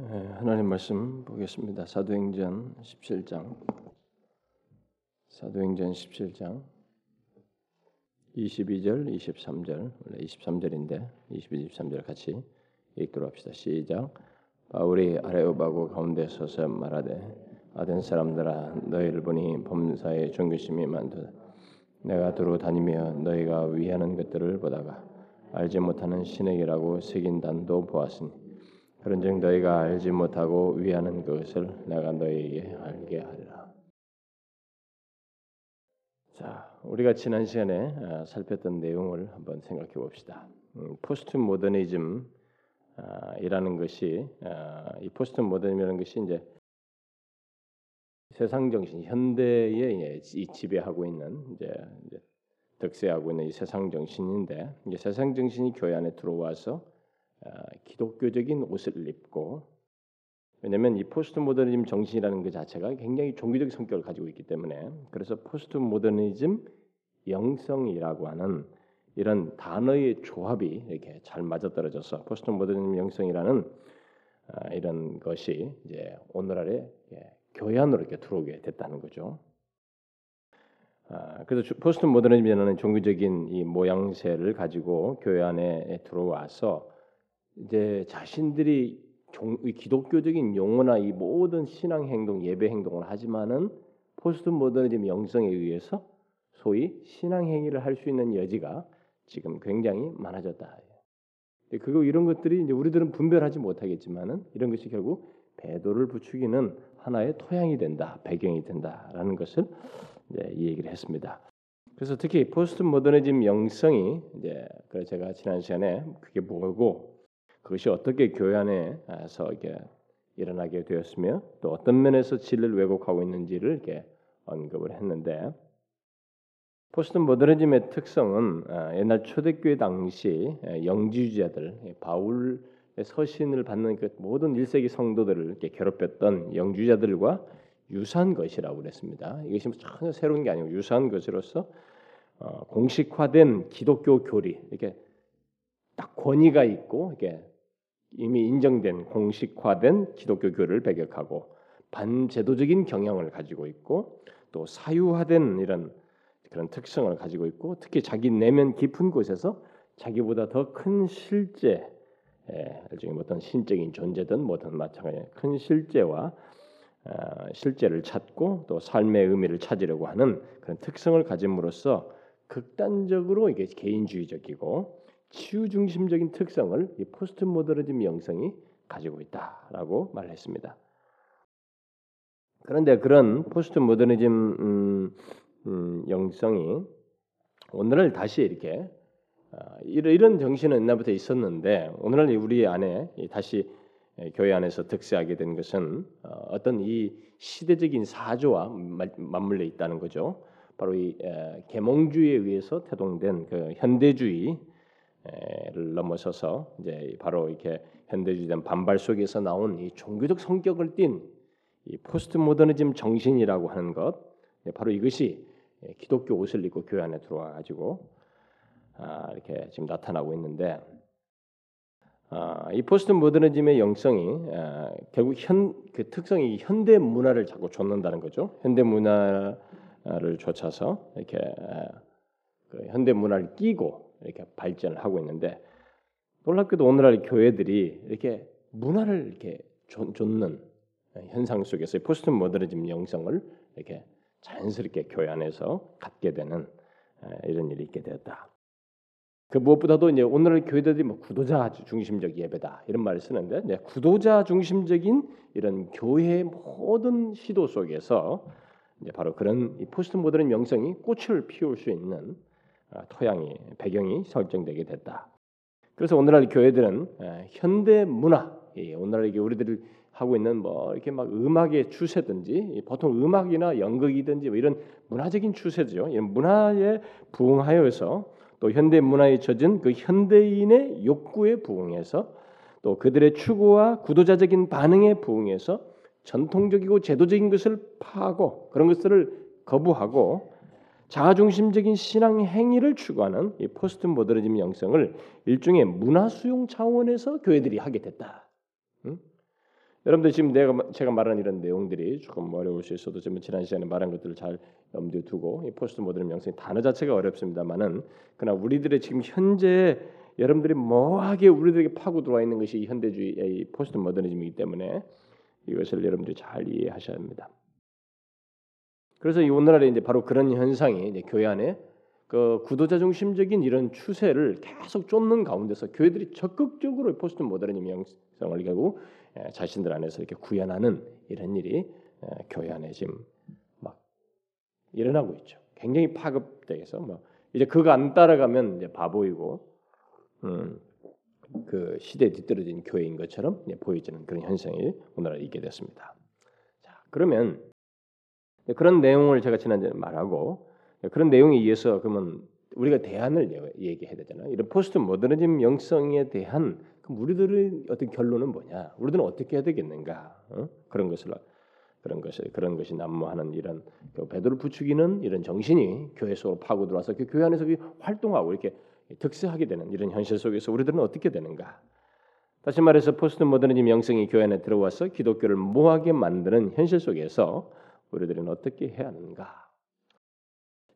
예, 하나님 말씀 보겠습니다. 사도행전 17장. 사도행전 17장 22절, 23절. 원래 23절인데 22, 23절 같이 읽도록 합시다. 시작. 바울이 아레오바고 가운데 서서 말하되 아덴 사람들아 너희를 보니 범사에 존귀심이 많도다. 내가 두루 다니며 너희가 위하는 것들을 보다가 알지 못하는 신에게라고 새긴 단도 보았으니 그런즉 너희가 알지 못하고 위하는 것을 내가 너희에게 알게 하리라. 자, 우리가 지난 시간에 아, 살폈던 내용을 한번 생각해 봅시다. 음, 포스트 모더니즘이라는 것이 아, 이 포스트 모더니즘이라는 것이 이제 세상 정신, 현대에 지배하고 있는 이제, 득세하고 있는 이 세상 정신인데 이제 세상 정신이 교회 안에 들어와서 아, 기독교적인 옷을 입고 왜냐하면 이 포스트 모더니즘 정신이라는 그 자체가 굉장히 종교적 성격을 가지고 있기 때문에 그래서 포스트 모더니즘 영성이라고 하는 이런 단어의 조합이 이렇게 잘 맞아떨어져서 포스트 모더니즘 영성이라는 아, 이런 것이 이제 오늘날에 교회 안으로 이렇게 들어오게 됐다는 거죠. 아, 그래서 포스트 모더니즘이라는 종교적인 이 모양새를 가지고 교회 안에 들어와서 이제 자신들이 종, 기독교적인 용어나 이 모든 신앙 행동, 예배 행동을 하지만은 포스트 모더니즘 영성에 의해서 소위 신앙 행위를 할 수 있는 여지가 지금 굉장히 많아졌다. 그거 이런 것들이 이제 우리들은 분별하지 못하겠지만은 이런 것이 결국 배도를 부추기는 하나의 토양이 된다, 배경이 된다라는 것을 이제 이 얘기를 했습니다. 그래서 특히 포스트 모더니즘 영성이 이제 그 제가 지난 시간에 그게 뭐고 그것이 어떻게 교회 안에서 이게 일어나게 되었으며 또 어떤 면에서 진리를 왜곡하고 있는지를 이렇게 언급을 했는데 포스트 모더니즘의 특성은 아, 옛날 초대교회 당시 영지주의자들 바울의 서신을 받는 그 모든 1세기 성도들을 이렇게 괴롭혔던 영지주의자들과 유사한 것이라고 그랬습니다. 이것이 전혀 새로운 게 아니고 유사한 것으로서 어, 공식화된 기독교 교리 이렇게 딱 권위가 있고 이게 이미 인정된 공식화된 기독교 교를 배격하고 반제도적인 경향을 가지고 있고 또 사유화된 이런 그런 특성을 가지고 있고 특히 자기 내면 깊은 곳에서 자기보다 더 큰 실제 일종의 어떤 신적인 존재든 뭐든 마찬가지 큰 실제와 어, 실제를 찾고 또 삶의 의미를 찾으려고 하는 그런 특성을 가짐으로써 극단적으로 이게 개인주의적이고 치유 중심적인 특성을 이 포스트 모더니즘 영성이 가지고 있다라고 말했습니다. 그런데 그런 포스트 모더니즘 음, 음, 영성이 오늘날 다시 이렇게 어, 이런 정신은 옛날부터 있었는데 오늘날 우리 안에 다시 교회 안에서 득세하게 된 것은 어, 어떤 이 시대적인 사조와 맞물려 있다는 거죠. 바로 이 계몽주의에 의해서 태동된 그 현대주의 를 넘어서서 이제 바로 이렇게 현대주의된 반발 속에서 나온 이 종교적 성격을 띤 이 포스트 모더니즘 정신이라고 하는 것 바로 이것이 기독교 옷을 입고 교회 안에 들어와 가지고 아, 이렇게 지금 나타나고 있는데 아, 이 포스트 모더니즘의 영성이 아, 결국 현 그 특성이 현대 문화를 자꾸 좇는다는 거죠. 현대 문화를 좇아서 이렇게 그 현대 문화를 끼고 이렇게 발전을 하고 있는데 놀랍게도 오늘날 교회들이 이렇게 문화를 이렇게 좇는 현상 속에서 포스트 모더니즘 영성을 이렇게 자연스럽게 교회 안에서 갖게 되는 이런 일이 있게 되었다. 그 무엇보다도 이제 오늘날 교회들이 뭐 구도자 중심적 예배다 이런 말을 쓰는데 이제 구도자 중심적인 이런 교회의 모든 시도 속에서 이제 바로 그런 포스트 모더니즘 영성이 꽃을 피울 수 있는 아, 토양이 배경이 설정되게 됐다. 그래서 오늘날 교회들은 현대 문화, 오늘날 이게 우리들이 하고 있는 뭐 이렇게 막 음악의 추세든지 보통 음악이나 연극이든지 뭐 이런 문화적인 추세죠. 이런 문화에 부응하여서 또 현대 문화에 젖은 그 현대인의 욕구에 부응해서 또 그들의 추구와 구도자적인 반응에 부응해서 전통적이고 제도적인 것을 파하고 그런 것들을 거부하고 자아중심적인 신앙 행위를 추구하는 이 포스트 모더니즘 영성을 일종의 문화 수용 차원에서 교회들이 하게 됐다. 응? 여러분들 지금 내가 제가 말한 이런 내용들이 조금 어려울 수 있어도 지금 지난 시간에 말한 것들을 잘 염두에 두고 이 포스트 모더니즘 영성의 단어 자체가 어렵습니다만은 그러나 우리들의 지금 현재 여러분들이 모호하게 우리들에게 파고 들어와 있는 것이 현대주의의 포스트 모더니즘이기 때문에 이것을 여러분들이 잘 이해하셔야 합니다. 그래서 이 오늘날에 이제 바로 그런 현상이 이제 교회 안에 그 구도자 중심적인 이런 추세를 계속 쫓는 가운데서 교회들이 적극적으로 포스트 모더니즘 형성을 결국 예, 자신들 안에서 이렇게 구현하는 이런 일이 예, 교회 안에 지금 막 일어나고 있죠. 굉장히 파급돼서 뭐 이제 그거 안 따라가면 이제 바보이고 음, 그 시대에 뒤떨어진 교회인 것처럼 보여지는 그런 현상이 오늘날 있게 됐습니다. 자 그러면 그런 내용을 제가 지난주에 말하고 그런 내용에 의해서 그러면 우리가 대안을 얘기해야 되잖아요. 이런 포스트 모더니즘 영성에 대한 우리들의 어떤 결론은 뭐냐? 우리들은 어떻게 해야 되겠는가? 어? 그런 것을 그런 것을 그런 것이 난무하는 이런 그 베드로 부추기는 이런 정신이 교회 속으로 파고 들어와서 그 교회 안에서 활동하고 이렇게 득세하게 되는 이런 현실 속에서 우리들은 어떻게 되는가? 다시 말해서 포스트 모더니즘 영성이 교회 안에 들어와서 기독교를 모호하게 만드는 현실 속에서 우리들은 어떻게 해야 하는가?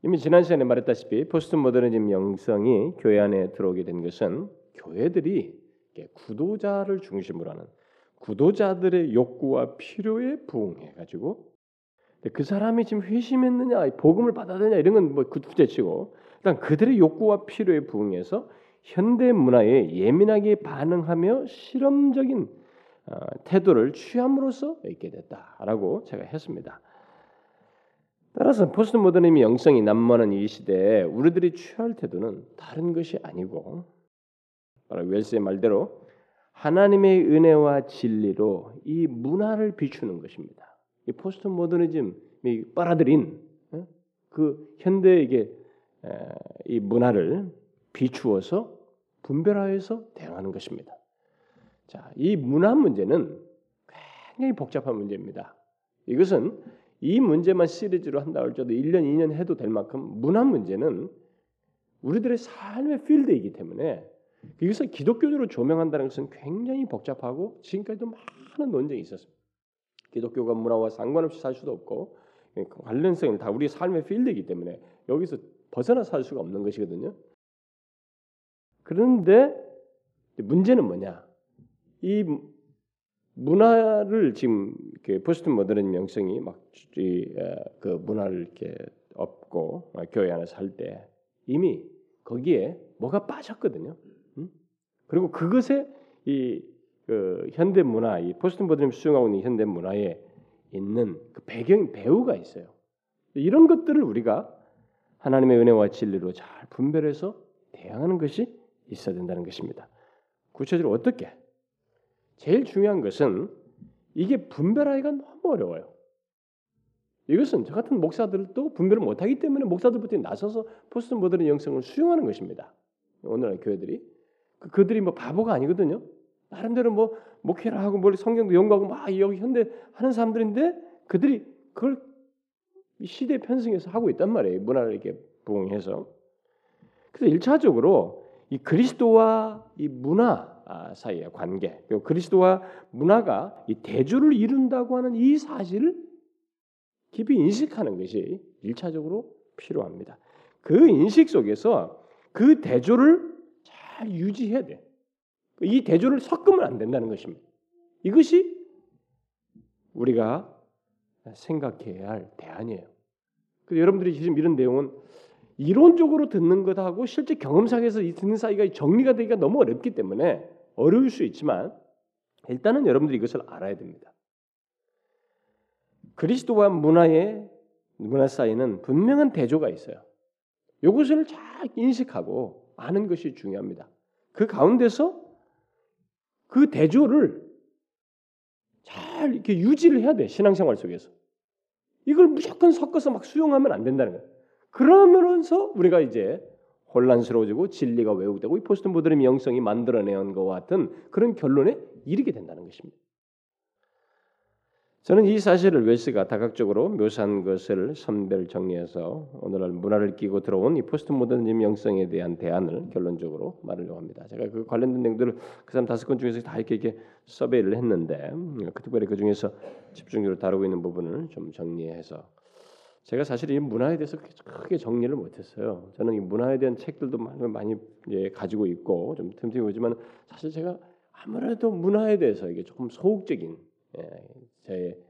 이미 지난 시간에 말했다시피 포스트 모더니즘 영성이 교회 안에 들어오게 된 것은 교회들이 구도자를 중심으로 하는 구도자들의 욕구와 필요에 부응해 가지고 그 사람이 지금 회심했느냐, 복음을 받아들였냐 이런 건 뭐 구체치고 일단 그들의 욕구와 필요에 부응해서 현대 문화에 예민하게 반응하며 실험적인 어, 태도를 취함으로써 있게 됐다라고 제가 했습니다. 따라서 포스트 모더니즘 영성이 난무하는 이 시대에 우리들이 취할 태도는 다른 것이 아니고 바로 웰스의 말대로 하나님의 은혜와 진리로 이 문화를 비추는 것입니다. 이 포스트 모더니즘이 빨아들인 어? 그 현대에게 이 문화를 비추어서 분별하여서 대응하는 것입니다. 자, 이 문화 문제는 굉장히 복잡한 문제입니다. 이것은 이 문제만 시리즈로 한다 할지라도 1년, 2년 해도 될 만큼 문화 문제는 우리들의 삶의 필드이기 때문에 이것을 기독교적으로 조명한다는 것은 굉장히 복잡하고 지금까지도 많은 논쟁이 있었습니다. 기독교가 문화와 상관없이 살 수도 없고 관련성을 다 우리 삶의 필드이기 때문에 여기서 벗어나 살 수가 없는 것이거든요. 그런데 문제는 뭐냐? 이 문화를 지금 포스트 모더른 명성이 막그 문화를 이렇게 업고 교회 안에 살때 이미 거기에 뭐가 빠졌거든요. 음? 그리고 그것에 이 그 현대 문화, 이 포스트 모더니즘 수용하고 있는 현대 문화에 있는 그 배경 배후가 있어요. 이런 것들을 우리가 하나님의 은혜와 진리로 잘 분별해서 대항하는 것이 있어야 된다는 것입니다. 구체적으로 어떻게? 제일 중요한 것은 이게 분별하기가 너무 어려워요. 이것은 저 같은 목사들도 분별을 못하기 때문에 목사들부터 나서서 포스트 모던 영성을 수용하는 것입니다. 오늘날 교회들이 그, 그들이 뭐 바보가 아니거든요. 나름대로 뭐 목회를 하고 뭘 성경도 연구하고 막 여기 현대 하는 사람들인데 그들이 그걸 시대 편승해서 하고 있단 말이에요. 문화를 이렇게 부응해서. 그래서 일차적으로 이 그리스도와 이 문화 아, 사이의 관계, 그리고 그리스도와 문화가 이 대조를 이룬다고 하는 이 사실을 깊이 인식하는 것이 일차적으로 필요합니다. 그 인식 속에서 그 대조를 잘 유지해야 돼. 이 대조를 섞으면 안 된다는 것입니다. 이것이 우리가 생각해야 할 대안이에요. 그래서 여러분들이 지금 이런 내용은 이론적으로 듣는 것하고 실제 경험상에서 이 듣는 사이가 정리가 되기가 너무 어렵기 때문에 어려울 수 있지만 일단은 여러분들이 이것을 알아야 됩니다. 그리스도와 문화의 문화 사이는 분명한 대조가 있어요. 이것을 잘 인식하고 아는 것이 중요합니다. 그 가운데서 그 대조를 잘 이렇게 유지를 해야 돼 신앙생활 속에서 이걸 무조건 섞어서 막 수용하면 안 된다는 거예요. 그러면서 우리가 이제 혼란스러워지고 진리가 왜곡되고 이 포스트 모더니즘 영성이 만들어내는 것과 같은 그런 결론에 이르게 된다는 것입니다. 저는 이 사실을 웰스가 다각적으로 묘사한 것을 선별 정리해서 오늘날 문화를 끼고 들어온 이 포스트 모더니즘 영성에 대한 대안을 결론적으로 말하려고 합니다. 제가 그 관련된 내용들을 그 사람 다섯 권 중에서 다 이렇게, 이렇게 survey를 했는데 음, 특별히 그 중에서 집중적으로 다루고 있는 부분을 좀 정리해서 제가 사실 이 문화에 대해서 크게 정리를 못했어요. 저는 이 문화에 대한 책들도 많이, 많이 예, 가지고 있고 좀 틈틈이 보지만 사실 제가 아무래도 문화에 대해서 이게 조금 소극적인 예, 제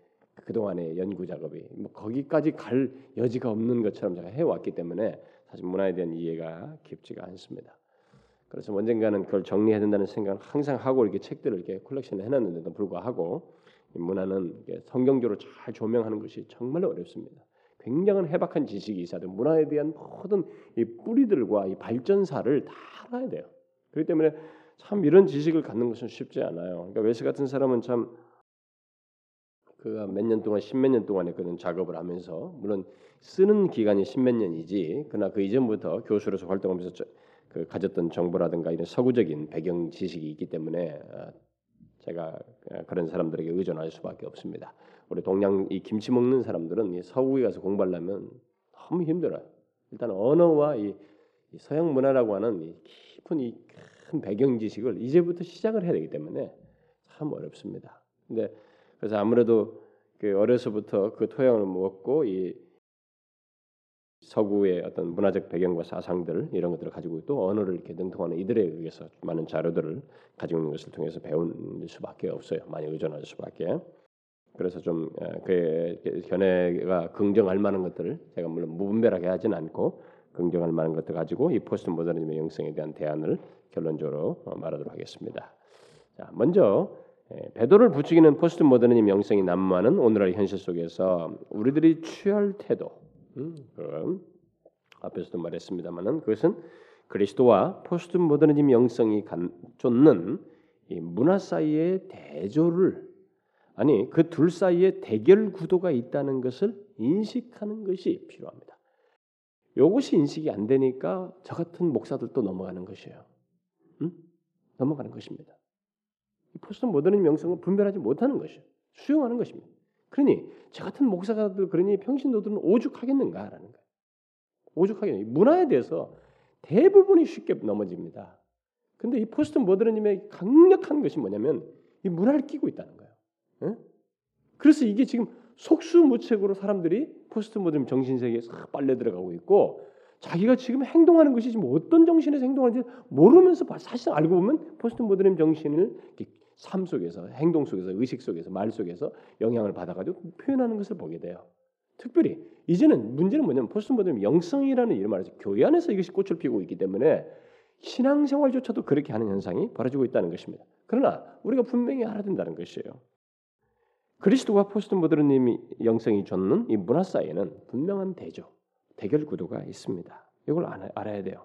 그동안의 연구 작업이 뭐 거기까지 갈 여지가 없는 것처럼 제가 해왔기 때문에 사실 문화에 대한 이해가 깊지가 않습니다. 그래서 언젠가는 그걸 정리해야 된다는 생각을 항상 하고 이렇게 책들을 이렇게 컬렉션을 해놨는데도 불구하고 문화는 성경적으로 잘 조명하는 것이 정말 어렵습니다. 굉장한 해박한 지식이 있어야 돼요. 문화에 대한 모든 이 뿌리들과 이 발전사를 다 알아야 돼요. 그렇기 때문에 참 이런 지식을 갖는 것은 쉽지 않아요. 그러니까 웨스 같은 사람은 참 그가 몇 년 동안 십몇 년 동안 했거든 작업을 하면서 물론 쓰는 기간이 십몇 년이지 그러나 그 이전부터 교수로서 활동하면서 저, 그 가졌던 정보라든가 이런 서구적인 배경 지식이 있기 때문에 어, 제가 어, 그런 사람들에게 의존할 수밖에 없습니다. 우리 동양 이 김치 먹는 사람들은 이 서구에 가서 공부하려면 너무 힘들어요. 일단 언어와 이, 이 서양 문화라고 하는 이 깊은 이 큰 배경 지식을 이제부터 시작을 해야 되기 때문에 참 어렵습니다. 근데 그래서 아무래도 그 어려서부터 그 토양을 먹고 이 서구의 어떤 문화적 배경과 사상들 이런 것들을 가지고 또 언어를 이렇게 능통하는 이들에 의해서 많은 자료들을 가지고 있는 것을 통해서 배울 수밖에 없어요. 많이 의존할 수밖에. 그래서 좀 그 견해가 긍정할 만한 것들을 제가 물론 무분별하게 하진 않고 긍정할 만한 것들 가지고 이 포스트 모더니즘의 영성에 대한 대안을 결론적으로 어, 말하도록 하겠습니다. 자, 먼저 예, 배도를 부추기는 포스트 모더니즘 영성이 난무하는 오늘날 현실 속에서 우리들이 취할 태도, 음, 앞에서도 말했습니다만은 그것은 그리스도와 포스트 모더니즘 영성이 쫓는 이 문화 사이의 대조를 아니 그 둘 사이에 대결 구도가 있다는 것을 인식하는 것이 필요합니다. 이것이 인식이 안 되니까 저 같은 목사들도 넘어가는 것이에요. 음? 넘어가는 것입니다. 포스트 모더니즘 영성을 분별하지 못하는 것이에요. 수용하는 것입니다. 그러니 저 같은 목사들 그러니 평신도들은 오죽하겠는가라는 거예요. 오죽하겠 문화에 대해서 대부분이 쉽게 넘어집니다. 근데 이 포스트 모더니즘의 강력한 것이 뭐냐면 이 문화를 끼고 있다는 거예요. 예? 그래서 이게 지금 속수무책으로 사람들이 포스트 모더니즘 정신 세계에 싹 빨려 들어가고 있고 자기가 지금 행동하는 것이 지금 어떤 정신에서 행동하는지 모르면서 사실 알고 보면 포스트 모더니즘 정신을 삶 속에서 행동 속에서 의식 속에서 말 속에서 영향을 받아가지고 표현하는 것을 보게 돼요. 특별히 이제는 문제는 뭐냐면 포스트 모더니즘 영성이라는 이름 아래서 교회 안에서 이것이 꽃을 피우고 있기 때문에 신앙생활조차도 그렇게 하는 현상이 벌어지고 있다는 것입니다. 그러나 우리가 분명히 알아야 된다는 것이에요. 그리스도와 포스트 모더니즘 영성이 좇는 이 문화 사이에는 분명한 대조, 대결 구도가 있습니다. 이걸 알아야 돼요.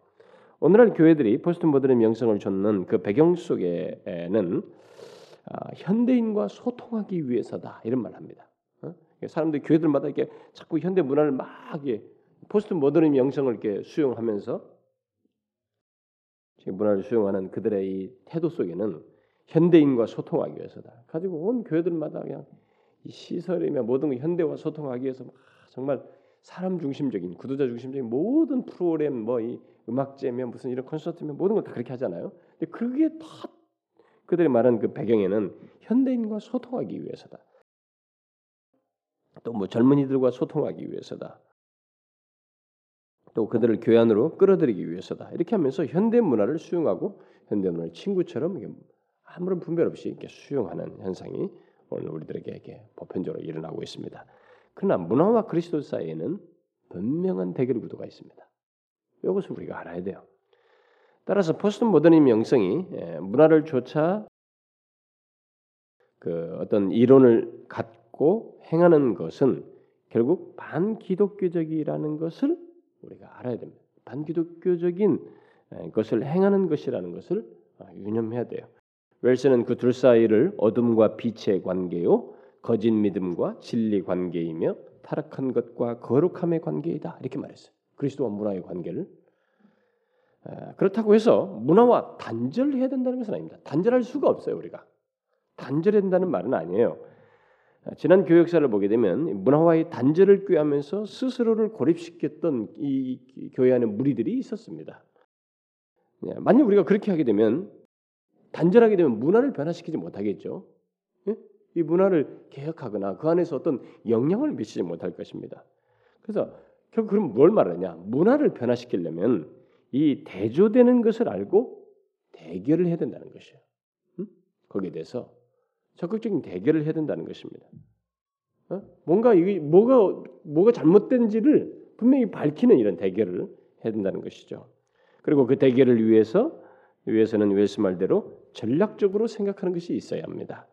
오늘날 교회들이 포스트 모더니즘 영성을 좇는 그 배경 속에는 아, 현대인과 소통하기 위해서다 이런 말을 합니다. 어? 사람들이 교회들마다 이렇게 자꾸 현대 문화를 막 포스트 모더니즘 영성을 이렇게 수용하면서 문화를 수용하는 그들의 이 태도 속에는 현대인과 소통하기 위해서다. 가지고 온 교회들마다 그냥 시설이며 모든 현대와 소통하기 위해서 정말 사람 중심적인 구도자 중심적인 모든 프로그램 뭐 이 음악제면 무슨 이런 콘서트면 모든 걸 다 그렇게 하잖아요. 근데 그게 다 그들이 말하는 그 배경에는 현대인과 소통하기 위해서다. 또 뭐 젊은이들과 소통하기 위해서다. 또 그들을 교회 안으로 끌어들이기 위해서다. 이렇게 하면서 현대 문화를 수용하고 현대 문화를 친구처럼 아무런 분별 없이 이렇게 수용하는 현상이 오늘 우리들에게 이렇게 보편적으로 일어나고 있습니다. 그러나 문화와 그리스도 사이에는 분명한 대결 구도가 있습니다. 이것을 우리가 알아야 돼요. 따라서 포스트 모더니즘 영성이 예, 문화를 조차 그 어떤 이론을 갖고 행하는 것은 결국 반기독교적이라는 것을 우리가 알아야 됩니다. 반기독교적인 예, 것을 행하는 것이라는 것을 아, 유념해야 돼요. 웰스는 그 둘 사이를 어둠과 빛의 관계요, 거짓 믿음과 진리 관계이며 타락한 것과 거룩함의 관계이다 이렇게 말했어요. 그리스도와 문화의 관계를 그렇다고 해서 문화와 단절해야 된다는 것은 아닙니다. 단절할 수가 없어요 우리가. 단절해야 된다는 말은 아니에요. 지난 교역사를 보게 되면 문화와의 단절을 꾀하면서 스스로를 고립시켰던 이 교회 안에 무리들이 있었습니다. 예, 만약 우리가 그렇게 하게 되면 단절하게 되면 문화를 변화시키지 못하겠죠. 예? 이 문화를 개혁하거나 그 안에서 어떤 영향을 미치지 못할 것입니다. 그래서 결국 그럼 뭘 말하냐? 문화를 변화시키려면 이 대조되는 것을 알고 대결을 해야 된다는 것이에요. 응? 거기에 대해서 적극적인 대결을 해야 된다는 것입니다. 어? 뭔가 이게 뭐가 뭐가 잘못된지를 분명히 밝히는 이런 대결을 해야 된다는 것이죠. 그리고 그 대결을 위해서 위해서는 웨스 말대로 전략적으로 생각하는 것이 있어야 합니다.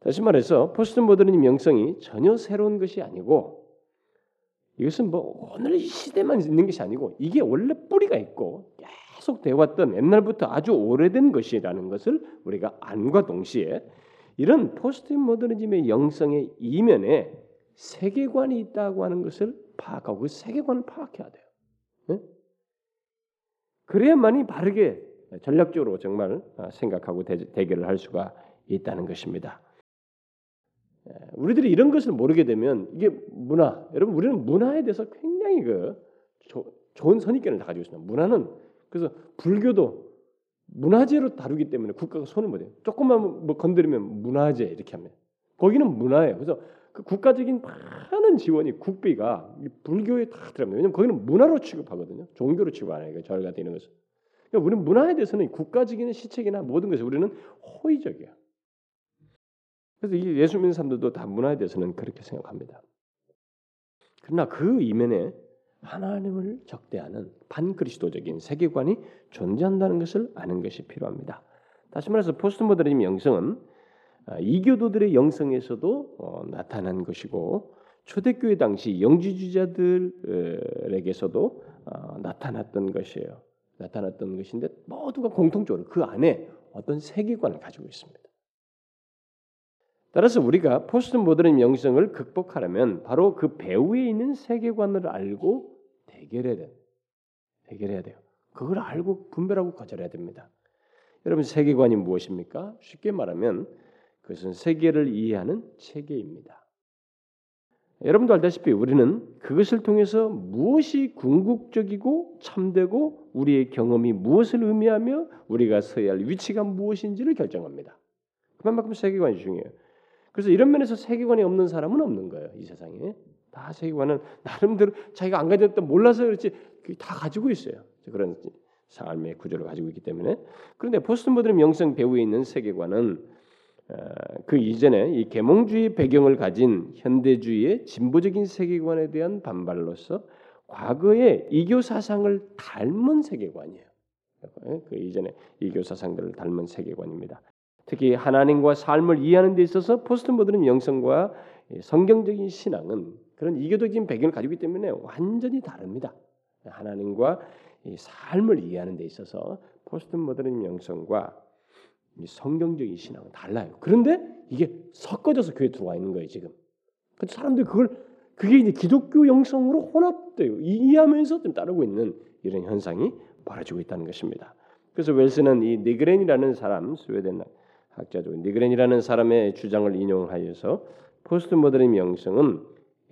다시 말해서 포스트 모더니즘 영성이 전혀 새로운 것이 아니고 이것은 뭐 오늘 이 시대만 있는 것이 아니고 이게 원래 뿌리가 있고 계속 되어왔던 옛날부터 아주 오래된 것이라는 것을 우리가 안과 동시에 이런 포스트 모더니즘의 영성의 이면에 세계관이 있다고 하는 것을 파악하고 그 세계관을 파악해야 돼요. 네? 그래야만이 바르게 전략적으로 정말 생각하고 대결을 할 수가 있다는 것입니다. 우리들이 이런 것을 모르게 되면 이게 문화, 여러분 우리는 문화에 대해서 굉장히 그 좋은 선입견을 다 가지고 있습니다. 문화는 그래서 불교도 문화재로 다루기 때문에 국가가 손을 못 해요. 조금만 뭐 건드리면 문화재 이렇게 합니다. 거기는 문화예요. 그래서 그 국가적인 많은 지원이 국비가 불교에 다 들어갑니다. 왜냐하면 거기는 문화로 취급하거든요. 종교로 취급 안 해요. 절 같은 이런 것은. 그러니까 우리는 문화에 대해서는 국가적인 시책이나 모든 것에 우리는 호의적이야. 그래서 이 예수 믿는 사람들도 다 문화에 대해서는 그렇게 생각합니다. 그러나 그 이면에 하나님을 적대하는 반그리스도적인 세계관이 존재한다는 것을 아는 것이 필요합니다. 다시 말해서 포스트모더니즘 영성은 아, 이교도들의 영성에서도 어, 나타난 것이고 초대교회 당시 영지주자들에게서도 어, 나타났던 것이에요. 나타났던 것인데 모두가 공통적으로 그 안에 어떤 세계관을 가지고 있습니다. 따라서 우리가 포스트 모더니즘 영성을 극복하려면 바로 그 배후에 있는 세계관을 알고 해결해야 돼. 해결해야 돼요. 그걸 알고 분별하고 거절해야 됩니다. 여러분 세계관이 무엇입니까? 쉽게 말하면 그것은 세계를 이해하는 체계입니다. 여러분도 알다시피 우리는 그것을 통해서 무엇이 궁극적이고 참되고 우리의 경험이 무엇을 의미하며 우리가 서야 할 위치가 무엇인지를 결정합니다. 그만큼 세계관이 중요해요. 그래서 이런 면에서 세계관이 없는 사람은 없는 거예요. 이 세상에. 다 세계관은 나름대로 자기가 안 가졌던 몰라서 그렇지 다 가지고 있어요. 그런 삶의 구조를 가지고 있기 때문에 그런데 포스트 모더니 영성 배후에 있는 세계관은 어, 그 이전에 이 계몽주의 배경을 가진 현대주의의 진보적인 세계관에 대한 반발로서 과거의 이교 사상을 닮은 세계관이에요. 그 이전에 이교 사상들을 닮은 세계관입니다. 특히 하나님과 삶을 이해하는 데 있어서 포스트 모더니즘 영성과 성경적인 신앙은 그런 이교적인 배경을 가지고 있기 때문에 완전히 다릅니다. 하나님과 삶을 이해하는 데 있어서 포스트 모더니즘 영성과 성경적인 신앙은 달라요. 그런데 이게 섞어져서 교회 들어와 있는 거예요 지금. 그 사람들이 그걸 그게 이제 기독교 영성으로 혼합돼요. 이해하면서 좀 따르고 있는 이런 현상이 벌어지고 있다는 것입니다. 그래서 웰스는 이 니그렌이라는 사람 스웨덴 학자죠. 니그렌이라는 사람의 주장을 인용하여서 포스트 모던 영성은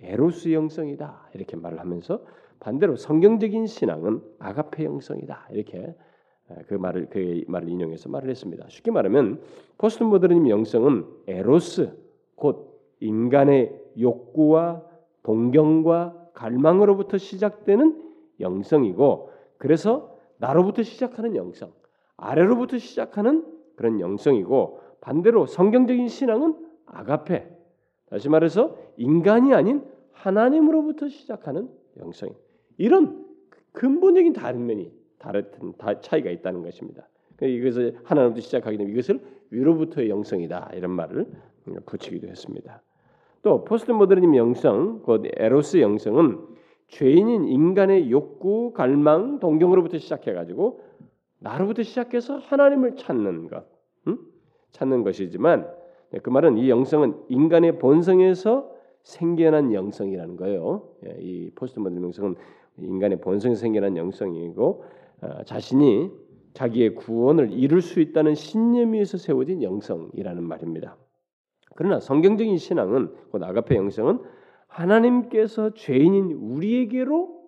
에로스 영성이다 이렇게 말을 하면서 반대로 성경적인 신앙은 아가페 영성이다 이렇게 그 말을 그 말을 인용해서 말을 했습니다. 쉽게 말하면 포스트 모더니즘 영성은 에로스 곧 인간의 욕구와 동경과 갈망으로부터 시작되는 영성이고 그래서 나로부터 시작하는 영성, 아래로부터 시작하는 그런 영성이고 반대로 성경적인 신앙은 아가페 다시 말해서 인간이 아닌 하나님으로부터 시작하는 영성 이런 근본적인 다른 면이 다른 차이가 있다는 것입니다. 그러니까 이것을 하나님부터 시작하기 때문에 이것을 위로부터의 영성이다 이런 말을 붙이기도 했습니다. 또 포스트 모더니즘 영성, 곧 에로스 영성은 죄인인 인간의 욕구, 갈망, 동경으로부터 시작해가지고 나로부터 시작해서 하나님을 찾는 것, 음? 찾는 것이지만 네, 그 말은 이 영성은 인간의 본성에서 생겨난 영성이라는 거예요. 예, 이 포스트 모던 영성은 인간의 본성에서 생겨난 영성이고 어, 자신이 자기의 구원을 이룰 수 있다는 신념 위에서 세워진 영성이라는 말입니다. 그러나 성경적인 신앙은 곧 아가페 영성은 하나님께서 죄인인 우리에게로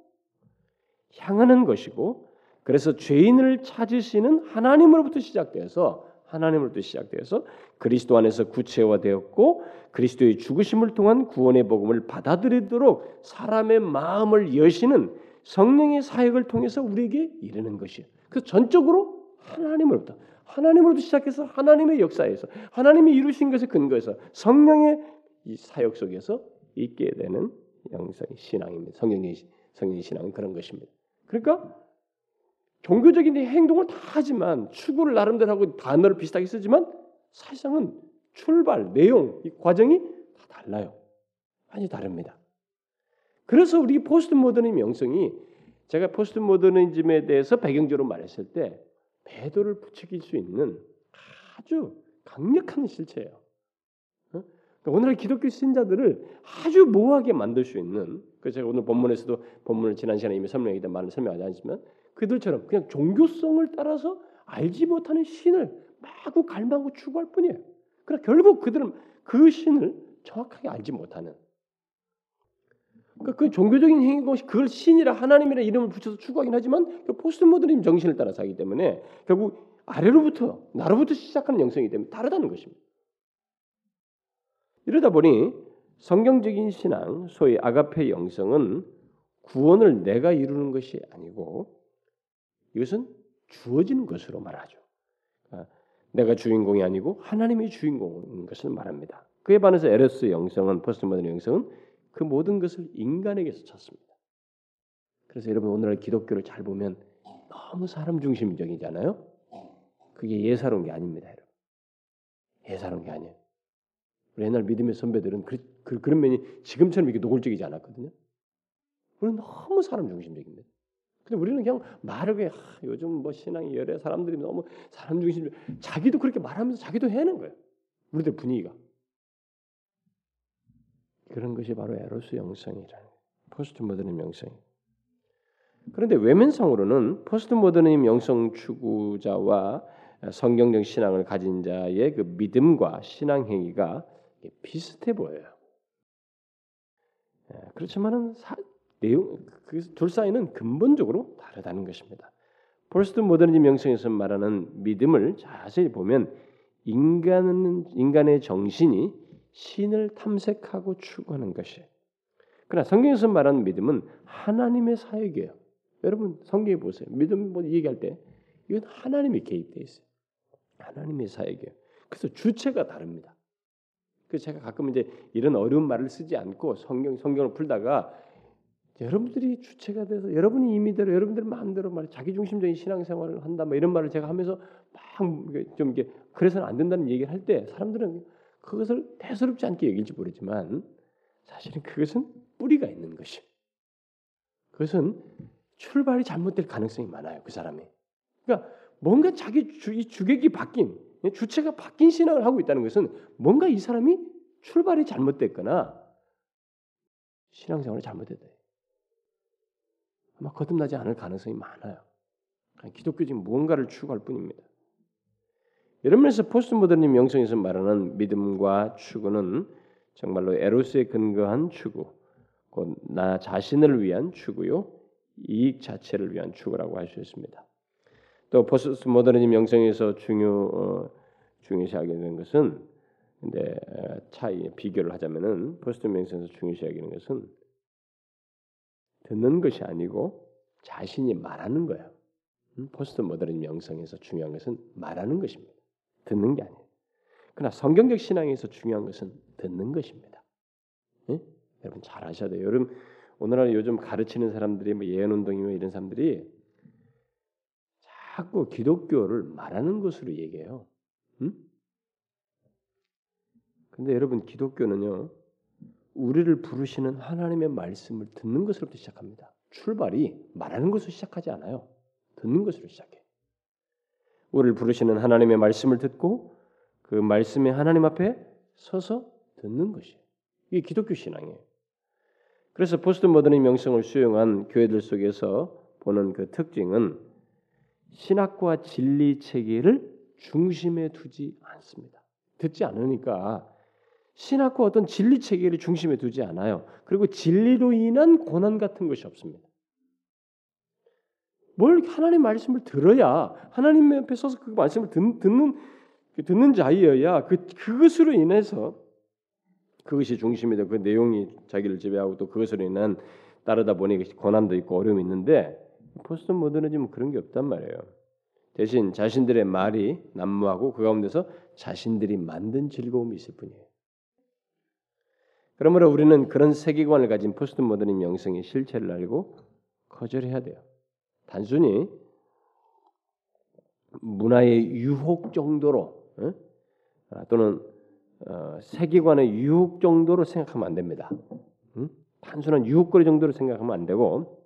향하는 것이고 그래서 죄인을 찾으시는 하나님으로부터 시작돼서 하나님으로부터 시작되어서 그리스도 안에서 구체화되었고 그리스도의 죽으심을 통한 구원의 복음을 받아들이도록 사람의 마음을 여시는 성령의 사역을 통해서 우리에게 이르는 것이에요. 그 전적으로 하나님으로부터 하나님으로부터 시작해서 하나님의 역사에서 하나님이 이루신 것에 근거해서 성령의 이 사역 속에서 있게 되는 영성 신앙입니다. 성령의 성령의 신앙은 그런 것입니다. 그러니까 종교적인 행동을 다 하지만 추구를 나름대로 하고 단어를 비슷하게 쓰지만 사실상은 출발, 내용, 이 과정이 다 달라요. 많이 다릅니다. 그래서 우리 포스트 모더니즘 영성이 제가 포스트 모더니즘에 대해서 배경적으로 말했을 때 배도를 부추길 수 있는 아주 강력한 실체예요. 어? 그러니까 오늘날 기독교 신자들을 아주 모호하게 만들 수 있는 그 제가 오늘 본문에서도 본문을 지난 시간에 이미 때문에 많이 설명하지 않지만 그들처럼 그냥 종교성을 따라서 알지 못하는 신을 마구 갈망하고 추구할 뿐이에요. 그러나 결국 그들은 그 신을 정확하게 알지 못하는 그러니까 그 종교적인 행위 것이 그걸 신이라 하나님이라 이름을 붙여서 추구하긴 하지만 그 포스트 모더니즘 정신을 따라서 하기 때문에 결국 아래로부터 나로부터 시작하는 영성이기 때문에 다르다는 것입니다. 이러다 보니 성경적인 신앙, 소위 아가페 영성은 구원을 내가 이루는 것이 아니고 이것은 주어지는 것으로 말하죠. 그러니까 내가 주인공이 아니고 하나님이 주인공인 것을 말합니다. 그에 반해서 에로스 영성은 포스트 모던 영성은 그 모든 것을 인간에게서 찾습니다. 그래서 여러분 오늘날 기독교를 잘 보면 너무 사람 중심적이잖아요. 그게 예사로운 게 아닙니다, 여러분. 예사로운 게 아니에요. 옛날 믿음의 선배들은 그, 그, 그런 면이 지금처럼 이렇게 노골적이지 않았거든요. 우리는 너무 사람 중심적입니다. 근데 우리는 그냥 말을 그냥 아, 요즘 뭐 신앙이 열애 사람들이 너무 사람 중심 자기도 그렇게 말하면서 자기도 해는 거예요. 우리들 분위기가 그런 것이 바로 에로스 영성이라 포스트 모더니즘 영성. 그런데 외면상으로는 포스트 모더니즘 영성 추구자와 성경적 신앙을 가진 자의 그 믿음과 신앙 행위가 비슷해 보여요. 예, 그렇지만은 내용 그둘 사이는 근본적으로 다르다는 것입니다. 포스트 모더니즘 영성에서 말하는 믿음을 자세히 보면 인간은 인간의 정신이 신을 탐색하고 추구하는 것이. 그러나 성경에서 말하는 믿음은 하나님의 사역이에요. 여러분 성경에 보세요. 믿음 뭐 얘기할 때 이건 하나님이 개입돼 있어요. 하나님의 사역이에요. 그래서 주체가 다릅니다. 그 제가 가끔 이제 이런 어려운 말을 쓰지 않고 성경 성경을 풀다가 여러분들이 주체가 돼서 여러분이 임의대로 여러분들 마음대로 말 자기 중심적인 신앙생활을 한다 뭐 이런 말을 제가 하면서 막 좀 이게 그래서는 안 된다는 얘기를 할 때 사람들은 그것을 대수롭지 않게 여길지 모르지만 사실은 그것은 뿌리가 있는 것이. 그것은 출발이 잘못될 가능성이 많아요 그 사람이. 그러니까 뭔가 자기 주, 이 주객이 바뀐 주체가 바뀐 신앙을 하고 있다는 것은 뭔가 이 사람이 출발이 잘못됐거나 신앙생활이 잘못됐다. 아마 거듭나지 않을 가능성이 많아요. 기독교적인 무언가를 추구할 뿐입니다. 이런 면에서 포스트 모더니즘 영성에서 말하는 믿음과 추구는 정말로 에로스에 근거한 추구, 곧 나 자신을 위한 추구요, 이익 자체를 위한 추구라고 할 수 있습니다. 또 포스트 모더니즘 영성에서 중요 어, 중요시하게 되는 것은 근데 차이 비교를 하자면은 포스트 영성에서 중요시하게 되는 것은 듣는 것이 아니고 자신이 말하는 거예요. 음, 포스트 모더니즘 영성에서 중요한 것은 말하는 것입니다. 듣는 게 아니에요. 그러나 성경적 신앙에서 중요한 것은 듣는 것입니다. 예? 여러분 잘 아셔야 돼요. 여러분 오늘날 요즘 가르치는 사람들이 뭐 예언 운동이며 이런 사람들이 자꾸 기독교를 말하는 것으로 얘기해요. 음? 근데 여러분 기독교는요 우리를 부르시는 하나님의 말씀을 듣는 것으로부터 시작합니다. 출발이 말하는 것으로 시작하지 않아요. 듣는 것으로 시작해. 우리를 부르시는 하나님의 말씀을 듣고 그 말씀의 하나님 앞에 서서 듣는 것이에요. 이게 기독교 신앙이에요. 그래서 포스트 모더니 명성을 수용한 교회들 속에서 보는 그 특징은 신학과 진리 체계를 중심에 두지 않습니다. 듣지 않으니까 신학과 어떤 진리 체계를 중심에 두지 않아요. 그리고 진리로 인한 고난 같은 것이 없습니다. 뭘 하나님 말씀을 들어야 하나님 옆에 서서 그 말씀을 듣, 는 듣는 자이어야 그 그것으로 인해서 그것이 중심이 되고 그 내용이 자기를 지배하고 또 그것으로 인한 따르다 보니 고난도 있고 어려움이 있는데 포스트 모더니즘은 그런 게 없단 말이에요. 대신 자신들의 말이 난무하고 그 가운데서 자신들이 만든 즐거움이 있을 뿐이에요. 그러므로 우리는 그런 세계관을 가진 포스트 모더니즘 영성의 실체를 알고 거절해야 돼요. 단순히 문화의 유혹 정도로 어? 또는 어, 세계관의 유혹 정도로 생각하면 안 됩니다. 응? 단순한 유혹거리 정도로 생각하면 안 되고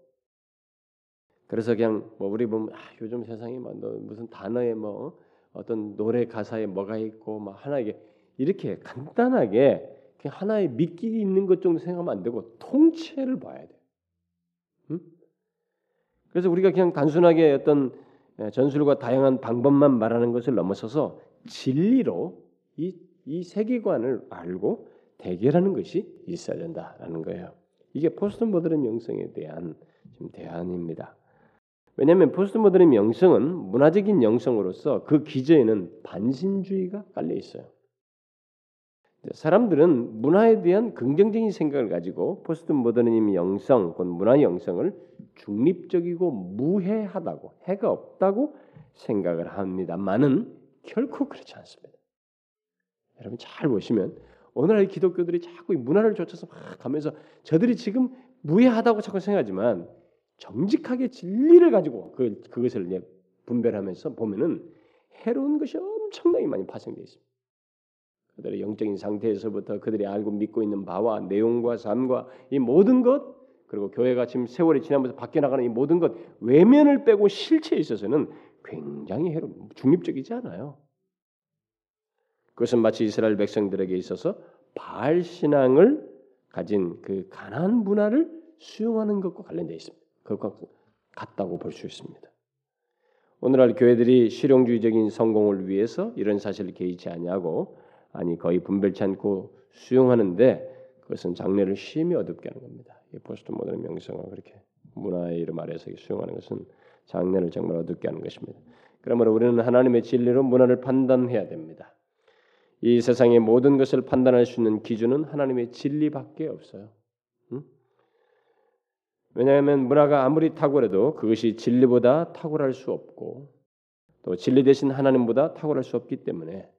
그래서 그냥 뭐 우리 보면 아, 요즘 세상에 뭐 무슨 단어에 뭐 어떤 노래 가사에 뭐가 있고 막 하나 이게 이렇게 간단하게 그냥 하나의 미끼 있는 것 정도 생각하면 안 되고 통째를 봐야 돼. 응? 그래서 우리가 그냥 단순하게 어떤 전술과 다양한 방법만 말하는 것을 넘어서서 진리로 이, 이 세계관을 알고 대결하는 것이 있어야 된다라는 거예요. 이게 포스트 모던 영성에 대한 지금 대안입니다. 왜냐하면 포스트 모던 영성은 문화적인 영성으로서 그 기저에는 반신주의가 깔려 있어요. 사람들은 문화에 대한 긍정적인 생각을 가지고 포스트 모더니즘 영성, 곧 문화 영성을 중립적이고 무해하다고 해가 없다고 생각을 합니다만은 결코 그렇지 않습니다. 여러분 잘 보시면 오늘날 기독교들이 자꾸 문화를 쫓아서 막 가면서 저들이 지금 무해하다고 자꾸 생각하지만 정직하게 진리를 가지고 그 그것을 분별하면서 보면은 해로운 것이 엄청나게 많이 파생되어 있습니다. 그들의 영적인 상태에서부터 그들이 알고 믿고 있는 바와 내용과 삶과 이 모든 것 그리고 교회가 지금 세월이 지나면서 바뀌어 나가는 이 모든 것 외면을 빼고 실체에 있어서는 굉장히 해로 중립적이지 않아요. 그것은 마치 이스라엘 백성들에게 있어서 바알 신앙을 가진 그 가난 문화를 수용하는 것과 관련되어 있습니다. 그것과 같다고 볼 수 있습니다. 오늘날 교회들이 실용주의적인 성공을 위해서 이런 사실을 개의치 않냐고 아니 거의 분별치 않고 수용하는데 그것은 장래를 심히 어둡게 하는 겁니다. 이 포스트 모던 명성화 그렇게 문화의 이름 아래서 수용하는 것은 장래를 정말 어둡게 하는 것입니다. 그러므로 우리는 하나님의 진리로 문화를 판단해야 됩니다. 이 세상의 모든 것을 판단할 수 있는 기준은 하나님의 진리밖에 없어요. 응? 왜냐하면 문화가 아무리 탁월해도 그것이 진리보다 탁월할 수 없고 또 진리 대신 하나님보다 탁월할 수 없기 때문에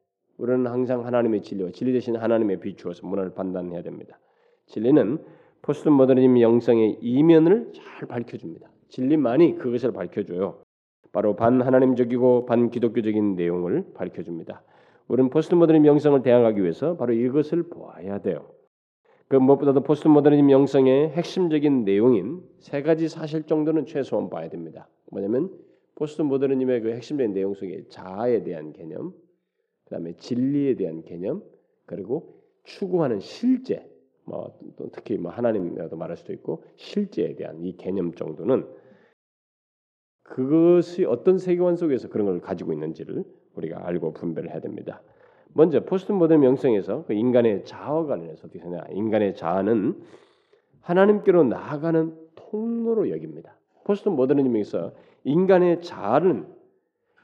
우리는 항상 하나님의 진리와 진리 대신 하나님의 비추어서 문화를 판단해야 됩니다. 진리는 포스트 모더니즘 영성의 이면을 잘 밝혀줍니다. 진리만이 그것을 밝혀줘요. 바로 반하나님적이고 반기독교적인 내용을 밝혀줍니다. 우리는 포스트 모더니즘 영성을 대항하기 위해서 바로 이것을 보아야 돼요. 그 무엇보다도 포스트 모더니즘 영성의 핵심적인 내용인 세 가지 사실 정도는 최소한 봐야 됩니다. 뭐냐면 포스트 모더니즘의 그 핵심적인 내용 속에 자아에 대한 개념, 그다음에 진리에 대한 개념 그리고 추구하는 실제 뭐 특히 뭐 하나님이라도 말할 수도 있고 실제에 대한 이 개념 정도는 그것이 어떤 세계관 속에서 그런 걸 가지고 있는지를 우리가 알고 분별을 해야 됩니다. 먼저 포스트 모던 영성에서 그 인간의 자아와 관련해서 어떻게 생각하 인간의 자아는 하나님께로 나아가는 통로로 여깁니다. 포스트 모더니즘에서 인간의 자아는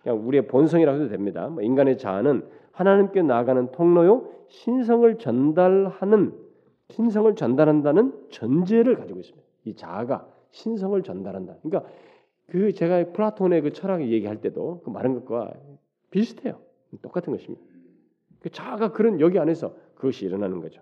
그냥 우리의 본성이라고 해도 됩니다. 뭐 인간의 자아는 하나님께 나아가는 통로요 신성을 전달하는 신성을 전달한다는 전제를 가지고 있습니다. 이 자아가 신성을 전달한다. 그러니까 그 제가 플라톤의 그 철학을 얘기할 때도 그 말한 것과 비슷해요. 똑같은 것입니다. 그 자아가 그런 여기 안에서 그것이 일어나는 거죠.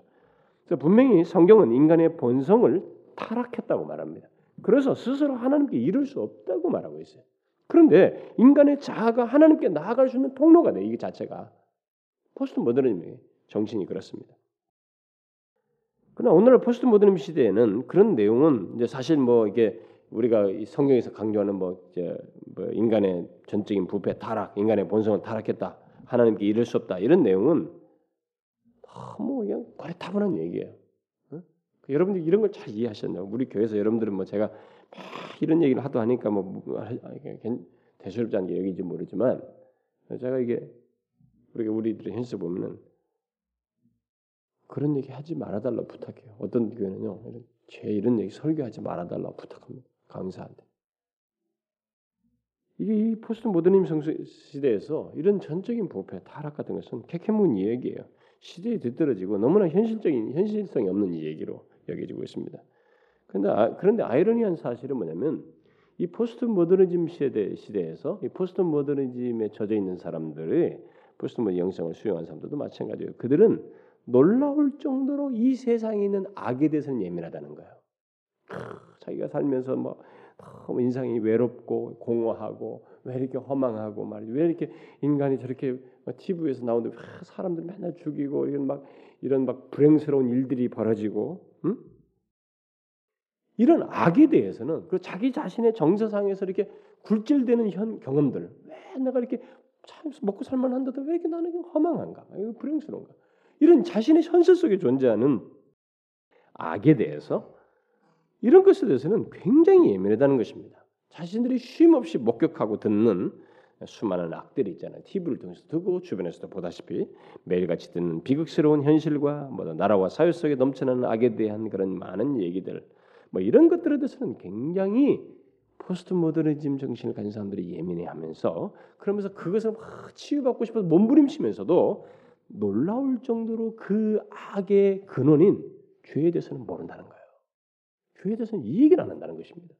그래서 분명히 성경은 인간의 본성을 타락했다고 말합니다. 그래서 스스로 하나님께 이를 수 없다고 말하고 있어요. 그런데 인간의 자아가 하나님께 나아갈 수 있는 통로가 돼. 이게 자체가 포스트 모더니즘의 정신이 그렇습니다. 그러나 오늘날 포스트 모더니즘 시대에는 그런 내용은 이제 사실 뭐 이게 우리가 성경에서 강조하는 뭐, 뭐 인간의 전적인 부패, 타락, 인간의 본성을 타락했다, 하나님께 이를 수 없다 이런 내용은 너무 그냥 과리타분한 얘기예요. 어? 여러분들 이런 걸 잘 이해하셨나요? 우리 교회에서 여러분들은 뭐 제가 막 이런 얘기를 하도 하니까 뭐 대수롭지 않게 여기지 모르지만 제가 이게 우리가 우리들의 현실 보면은 그런 얘기 하지 말아달라 부탁해요. 어떤 교회는요, 제 이런 얘기 설교하지 말아달라 부탁합니다. 강사한테. 이게 이 포스트 모더니즘 시대에서 이런 전적인 부패, 타락 같은 것은 캐캐문 이야기예요. 시대에 뒤떨어지고 너무나 현실적인 현실성이 없는 얘기로 여겨지고 있습니다. 그런데 아, 그런데 아이러니한 사실은 뭐냐면 이 포스트 모더니즘 시대 시대에서 이 포스트 모더니즘에 젖어 있는 사람들의 포스트 모던 영성을 수용한 사람들도 마찬가지예요. 그들은 놀라울 정도로 이 세상에 있는 악에 대해서는 예민하다는 거예요. 자기가 살면서 뭐 너무 인생이 외롭고 공허하고 왜 이렇게 허망하고 말이지 왜 이렇게 인간이 저렇게 TV에서 나오는데 사람들 맨날 죽이고 이런 막 이런 막 불행스러운 일들이 벌어지고 응? 이런 악에 대해서는 그 자기 자신의 정서상에서 이렇게 굴절되는 현 경험들 왜 내가 이렇게 참 먹고 살만한데도 왜 이렇게 나는 허망한가 불행스러운가 이런 자신의 현실 속에 존재하는 악에 대해서 이런 것에 대해서는 굉장히 예민하다는 것입니다. 자신들이 쉼 없이 목격하고 듣는 수많은 악들이 있잖아요. TV를 통해서 듣고 주변에서도 보다시피 매일같이 듣는 비극스러운 현실과 뭐 나라와 사회 속에 넘치는 악에 대한 그런 많은 얘기들 뭐 이런 것들에 대해서는 굉장히 포스트 모더니즘 정신을 가진 사람들이 예민해하면서 그러면서 그것을 막 치유받고 싶어서 몸부림치면서도 놀라울 정도로 그 악의 근원인 죄에 대해서는 모른다는 거예요. 죄에 대해서는 이 얘기를 안 한다는 것입니다.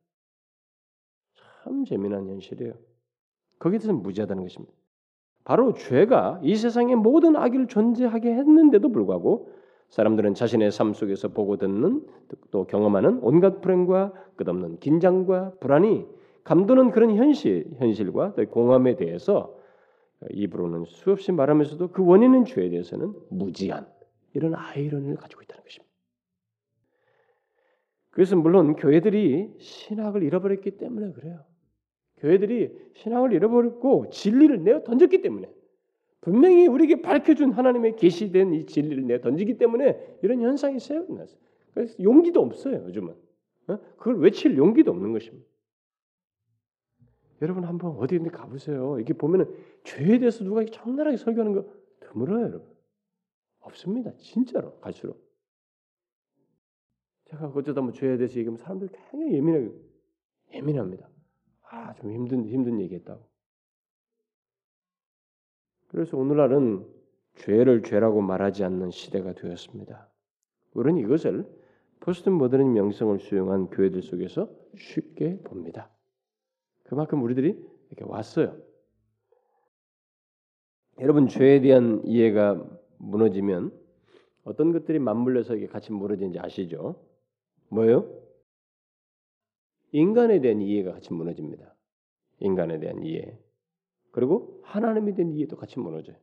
참 재미난 현실이에요. 거기에 대해서는 무지하다는 것입니다. 바로 죄가 이 세상의 모든 악을 존재하게 했는데도 불구하고 사람들은 자신의 삶 속에서 보고 듣는 또 경험하는 온갖 불행과 끝없는 긴장과 불안이 감도는 그런 현실 현실과 공함에 대해서 입으로는 수없이 말하면서도 그 원인은 죄에 대해서는 무지한 이런 아이러니를 가지고 있다는 것입니다. 그래서 물론 교회들이 신학을 잃어버렸기 때문에 그래요. 교회들이 신학을 잃어버렸고 진리를 내어 던졌기 때문에 분명히 우리에게 밝혀준 하나님의 계시된 이 진리를 내어 던지기 때문에 이런 현상이 세어났어요. 그래서 용기도 없어요 요즘은. 어? 그걸 외칠 용기도 없는 것입니다. 여러분 한번 어디 든 가보세요. 이게 보면은 죄에 대해서 누가 적나라하게 설교하는 거 드물어요, 여러분. 없습니다. 진짜로 갈수록. 제가 어쩌다 뭐 죄에 대해서 얘기하면 사람들 굉장히 예민하게 예민합니다. 아, 좀 힘든 힘든 얘기했다고. 그래서 오늘날은 죄를 죄라고 말하지 않는 시대가 되었습니다. 우리는 이것을 포스트 모더니 명성을 수용한 교회들 속에서 쉽게 봅니다. 그만큼 우리들이 이렇게 왔어요. 여러분 죄에 대한 이해가 무너지면 어떤 것들이 맞물려서 이게 같이 무너지는지 아시죠? 뭐요? 인간에 대한 이해가 같이 무너집니다. 인간에 대한 이해. 그리고 하나님에 대한 이해도 같이 무너져요.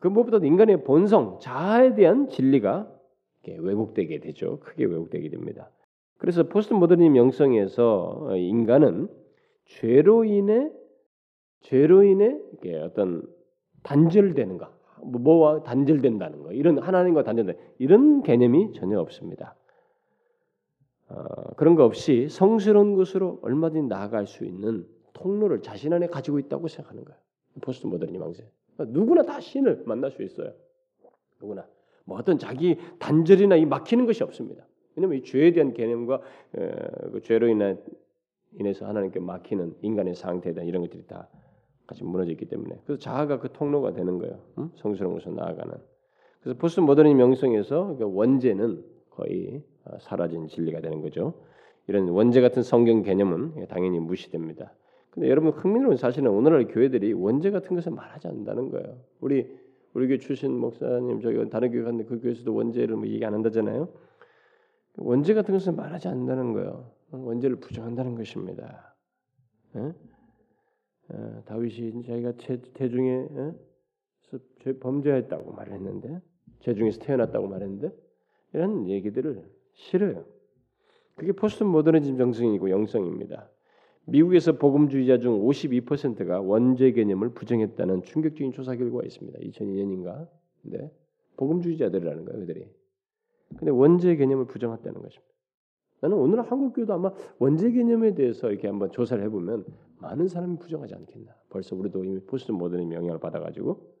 그 무엇보다도 인간의 본성, 자아에 대한 진리가 왜곡되게 되죠. 크게 왜곡되게 됩니다. 그래서 포스트 모더니즘 영성에서 인간은 죄로 인해 죄로 인해 어떤 단절되는 것, 뭐와 단절된다는 거, 이런 하나님과 단절된 이런 개념이 전혀 없습니다. 어, 그런 거 없이 성스러운 것으로 얼마든지 나아갈 수 있는 통로를 자신 안에 가지고 있다고 생각하는 거예요. 포스트 왕세. 그러니까 누구나 다 신을 만날 수 있어요. 누구나 뭐 어떤 자기 단절이나 이 막히는 것이 없습니다. 왜냐하면 이 죄에 대한 개념과 그 죄로 인해 인해서 하나님께 막히는 인간의 상태에 대한 이런 것들이 다 같이 무너져 있기 때문에 그래서 자아가 그 통로가 되는 거예요. 응? 성스러운 것으로 나아가는. 그래서 포스트 모더니 명성에서 그 원죄는 거의 어, 사라진 진리가 되는 거죠. 이런 원죄 같은 성경 개념은 당연히 무시됩니다. 근데 여러분 흥미로운 사실은 오늘날 교회들이 원죄 같은 것을 말하지 않는다는 거예요. 우리 우리 교회 출신 목사님 저기 다른 교회 갔는데 그 교회에서도 원죄를 뭐 얘기 안 한다잖아요. 원죄 같은 것은 말하지 않는다는 거예요. 원죄를 부정한다는 것입니다. 에? 에, 다윗이 자기가 태, 태중에 에? 범죄했다고 말했는데 죄중에서 태어났다고 말했는데 이런 얘기들을 싫어요. 그게 포스트 모더니즘 정신이고 영성입니다. 미국에서 복음주의자 중 52%가 원죄 개념을 부정했다는 충격적인 조사 결과가 있습니다. 2002년인가? 네. 복음주의자들이라는 거예요, 그들이. 근데 원죄 개념을 부정했다는 것입니다. 나는 오늘 한국 교회도 아마 원죄 개념에 대해서 이렇게 한번 조사를 해보면 많은 사람이 부정하지 않겠나. 벌써 우리도 이미 포스트 모더니즘 영향을 받아가지고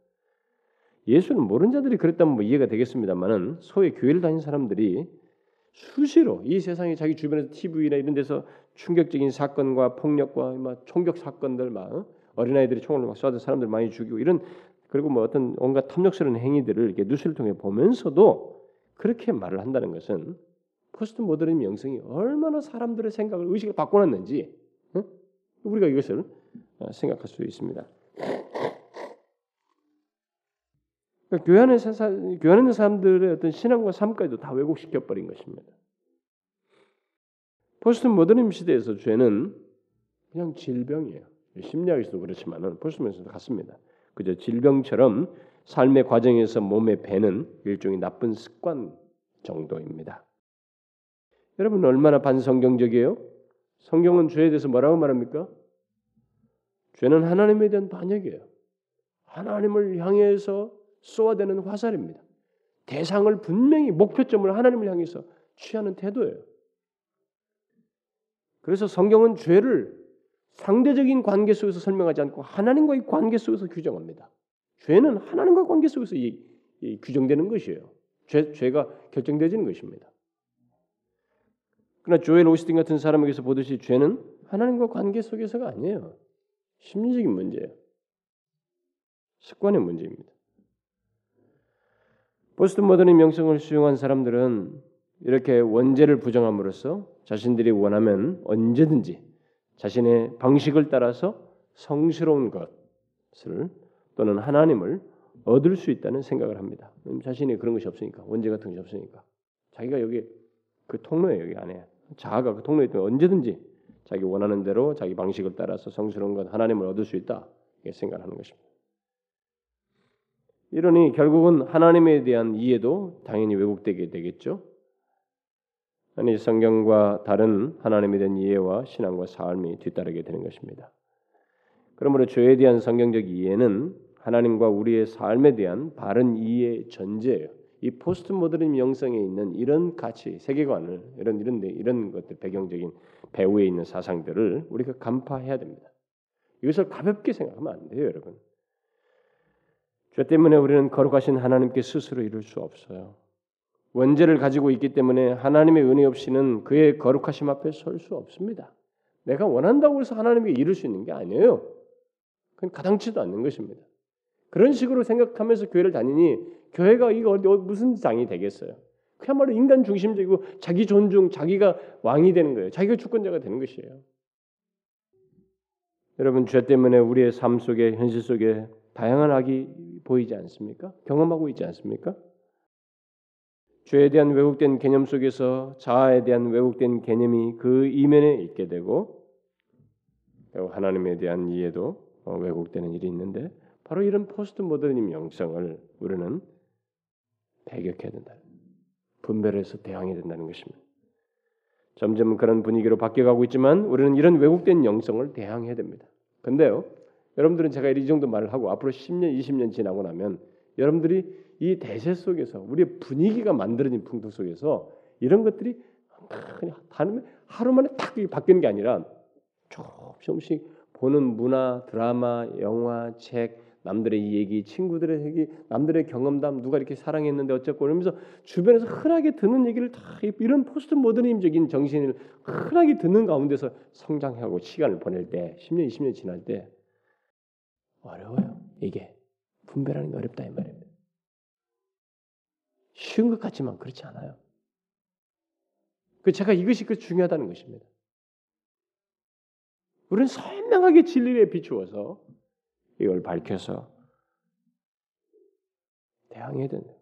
예수는 모르는 자들이 그랬다면 뭐 이해가 되겠습니다만은 소위 교회를 다닌 사람들이 수시로 이 세상에 자기 주변에서 TV나 이런 데서 충격적인 사건과 폭력과 막 총격 사건들 막 어? 어린아이들이 총을 막 쏴서 사람들 많이 죽이고 이런 그리고 뭐 어떤 온갖 탐욕스러운 행위들을 이렇게 뉴스를 통해 보면서도 그렇게 말을 한다는 것은 포스트 모더니즘 영성이 얼마나 사람들의 생각을 의식을 바꿔놨는지 어? 우리가 이것을 어, 생각할 수 있습니다. 그러니까 교회 안에 교회 안에 있는 사람들의 어떤 신앙과 삶까지도 다 왜곡시켜 버린 것입니다. 포스트 모더니즘 시대에서 죄는 그냥 질병이에요. 심리학에서도 그렇지만은 포스트 모더니즘도 같습니다. 그저 질병처럼 삶의 과정에서 몸에 배는 일종의 나쁜 습관 정도입니다. 여러분 얼마나 반성경적이에요? 성경은 죄에 대해서 뭐라고 말합니까? 죄는 하나님에 대한 반역이에요. 하나님을 향해서 쏘아대는 화살입니다. 대상을 분명히 목표점을 하나님을 향해서 취하는 태도예요. 그래서 성경은 죄를 상대적인 관계 속에서 설명하지 않고 하나님과의 관계 속에서 규정합니다. 죄는 하나님과 관계 속에서 이, 이 규정되는 것이에요. 죄, 죄가 결정되지는 것입니다. 그러나 조엘 오스틴 같은 사람에게서 보듯이 죄는 하나님과 관계 속에서가 아니에요. 심리적인 문제예요. 습관의 문제입니다. 포스트 모더니 명성을 수용한 사람들은 이렇게 원죄를 부정함으로써 자신들이 원하면 언제든지 자신의 방식을 따라서 성스러운 것을 또는 하나님을 얻을 수 있다는 생각을 합니다. 자신이 그런 것이 없으니까 원죄 같은 것이 없으니까 자기가 여기 그 통로에 여기 안에 자아가 그 통로에 있으면 언제든지 자기 원하는 대로 자기 방식을 따라서 성스러운 것 하나님을 얻을 수 있다 이렇게 생각하는 것입니다. 이러니 결국은 하나님에 대한 이해도 당연히 왜곡되게 되겠죠. 아니 성경과 다른 하나님에 대한 이해와 신앙과 삶이 뒤따르게 되는 것입니다. 그러므로 죄에 대한 성경적 이해는 하나님과 우리의 삶에 대한 바른 이해 전제예요. 이 포스트 모더니즘 영성에 있는 이런 가치, 세계관을 이런 이런 이런 것들 배경적인 배후에 있는 사상들을 우리가 간파해야 됩니다. 이것을 가볍게 생각하면 안 돼요, 여러분. 죄 때문에 우리는 거룩하신 하나님께 스스로 이룰 수 없어요. 원죄를 가지고 있기 때문에 하나님의 은혜 없이는 그의 거룩하심 앞에 설 수 없습니다. 내가 원한다고 해서 하나님께 이룰 수 있는 게 아니에요. 그건 가당치도 않는 것입니다. 그런 식으로 생각하면서 교회를 다니니 교회가 이거 무슨 장이 되겠어요? 그야말로 인간 중심적이고 자기 존중, 자기가 왕이 되는 거예요. 자기가 주권자가 되는 것이에요. 여러분 죄 때문에 우리의 삶 속에 현실 속에 다양한 악이 보이지 않습니까? 경험하고 있지 않습니까? 죄에 대한 왜곡된 개념 속에서 자아에 대한 왜곡된 개념이 그 이면에 있게 되고 하나님에 대한 이해도 어, 왜곡되는 일이 있는데 바로 이런 포스트 모더니즘 영성을 우리는 배격해야 된다. 분별해서 대항해야 된다는 것입니다. 점점 그런 분위기로 바뀌어가고 있지만 우리는 이런 왜곡된 영성을 대항해야 됩니다. 근데요, 여러분들은 제가 이 정도 말을 하고 앞으로 10년, 20년 지나고 나면 여러분들이 이 대세 속에서 우리의 분위기가 만들어진 풍토 속에서 이런 것들이 그냥 하루 만에 탁 바뀌는 게 아니라 조금씩 보는 문화, 드라마, 영화, 책, 남들의 얘기, 친구들의 얘기, 남들의 경험담, 누가 이렇게 사랑했는데 어쩌고 그러면서 주변에서 흔하게 듣는 얘기를 다 이런 포스트 모더니즘적인 정신을 흔하게 듣는 가운데서 성장하고 시간을 보낼 때 10년, 20년 지날 때 어려워요. 이게 분별하는 게 어렵다 이 말입니다. 쉬운 것 같지만 그렇지 않아요. 그 제가 이것이 그 중요하다는 것입니다. 우리는 선명하게 진리에 비추어서 이걸 밝혀서 대항해야 된다.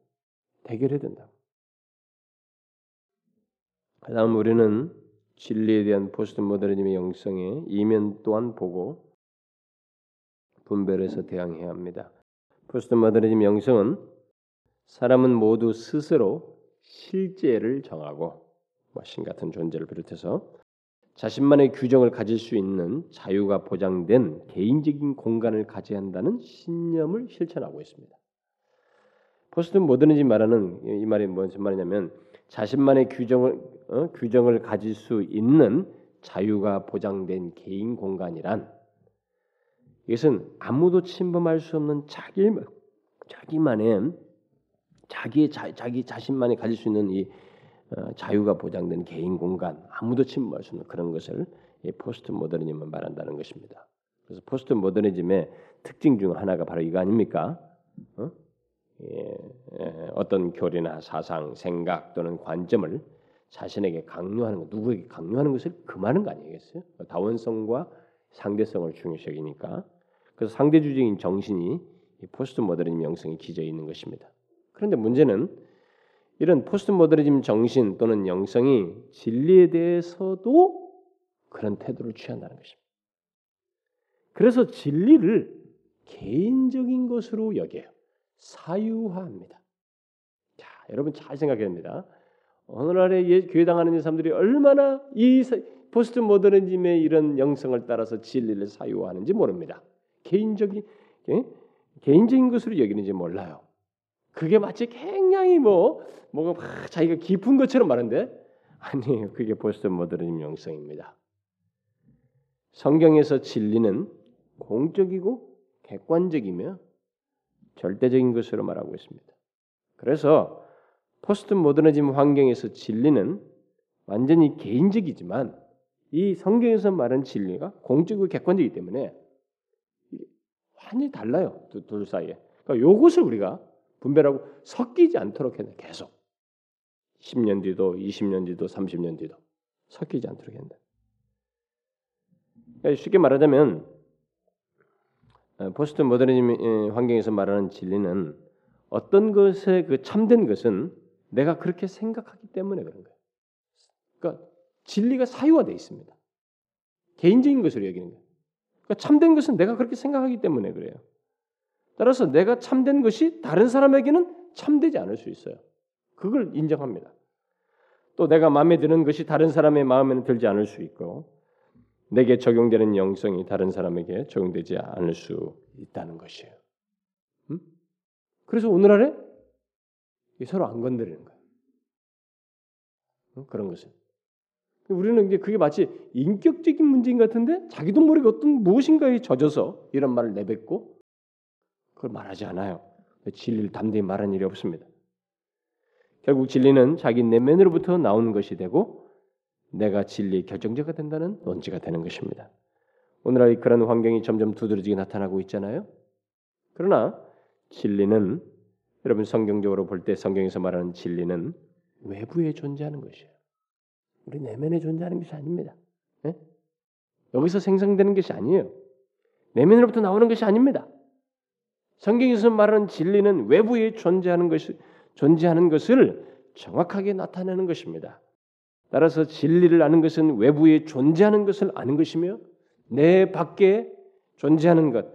대결해야 된다. 그 다음 우리는 진리에 대한 포스트 모더니즘의 영성의 이면 또한 보고 분별해서 대항해야 합니다. 포스트 모더니즘 영성은 사람은 모두 스스로 실제를 정하고 뭐 신 같은 존재를 비롯해서 자신만의 규정을 가질 수 있는 자유가 보장된 개인적인 공간을 가져야 한다는 신념을 실천하고 있습니다. 포스트 모더니즘 말하는 이 말이 무슨 말이냐면 자신만의 규정을 어? 규정을 가질 수 있는 자유가 보장된 개인 공간이란 이것은 아무도 침범할 수 없는 자기 자기만의 자기의 자, 자기 자신만이 가질 수 있는 이 어, 자유가 보장된 개인 공간, 아무도 침범할 수 없는 그런 것을 이 포스트 모더니즘은 말한다는 것입니다. 그래서 포스트 모더니즘의 특징 중 하나가 바로 이거 아닙니까? 어? 예, 예, 어떤 교리나 사상, 생각 또는 관점을 자신에게 강요하는 것, 누구에게 강요하는 것을 금하는 거 아니겠어요? 다원성과 상대성을 중요시 여기니까 그래서 상대주의적인 정신이 포스트 모더니즘 영성에 기저에 있는 것입니다. 그런데 문제는 이런 포스트 모더니즘 정신 또는 영성이 진리에 대해서도 그런 태도를 취한다는 것입니다. 그래서 진리를 개인적인 것으로 여겨요. 사유화합니다. 자, 여러분 잘 생각해야 됩니다. 오늘날의 교회 다니는 사람들이 얼마나 이 포스트 모더니즘의 이런 영성을 따라서 진리를 사유화하는지 모릅니다. 개인적인 예? 개인적인 것으로 여기는지 몰라요. 그게 마치 굉장히 뭐 뭐가 막 자기가 깊은 것처럼 말하는데 아니에요. 그게 포스트 모더니즘 영성입니다. 성경에서 진리는 공적이고 객관적이며 절대적인 것으로 말하고 있습니다. 그래서 포스트 모더니즘 환경에서 진리는 완전히 개인적이지만 이 성경에서 말한 진리가 공적이고 객관적이기 때문에 완전히 달라요. 둘, 둘 사이에. 그러니까 이것을 우리가 분별하고 섞이지 않도록 해야 돼. 계속. 10년 뒤도 20년 뒤도 30년 뒤도 섞이지 않도록 해야 된다. 그러니까 쉽게 말하자면 어, 포스트 모더니즘 환경에서 말하는 진리는 어떤 것에 그 참된 것은 내가 그렇게 생각하기 때문에 그런 거예요. 그러니까 진리가 사유화되어 있습니다. 개인적인 것으로 여기는 거예요. 그러니까 참된 것은 내가 그렇게 생각하기 때문에 그래요. 따라서 내가 참된 것이 다른 사람에게는 참되지 않을 수 있어요. 그걸 인정합니다. 또 내가 마음에 드는 것이 다른 사람의 마음에는 들지 않을 수 있고 내게 적용되는 영성이 다른 사람에게 적용되지 않을 수 있다는 것이에요. 음? 그래서 오늘날에 서로 안 건드리는 거예요. 음? 그런 것을. 우리는 이제 그게 마치 인격적인 문제인 것 같은데 자기도 모르게 어떤 무엇인가에 젖어서 이런 말을 내뱉고 그걸 말하지 않아요. 진리를 담대히 말하는 일이 없습니다. 결국 진리는 자기 내면으로부터 나오는 것이 되고 내가 진리의 결정자가 된다는 논지가 되는 것입니다. 오늘날 그런 환경이 점점 두드러지게 나타나고 있잖아요. 그러나 진리는 여러분 성경적으로 볼 때 성경에서 말하는 진리는 외부에 존재하는 것이에요. 우리 내면에 존재하는 것이 아닙니다. 네? 여기서 생성되는 것이 아니에요. 내면으로부터 나오는 것이 아닙니다. 성경에서 말하는 진리는 외부에 존재하는 것이 존재하는 것을 정확하게 나타내는 것입니다. 따라서 진리를 아는 것은 외부에 존재하는 것을 아는 것이며 내 밖에 존재하는 것,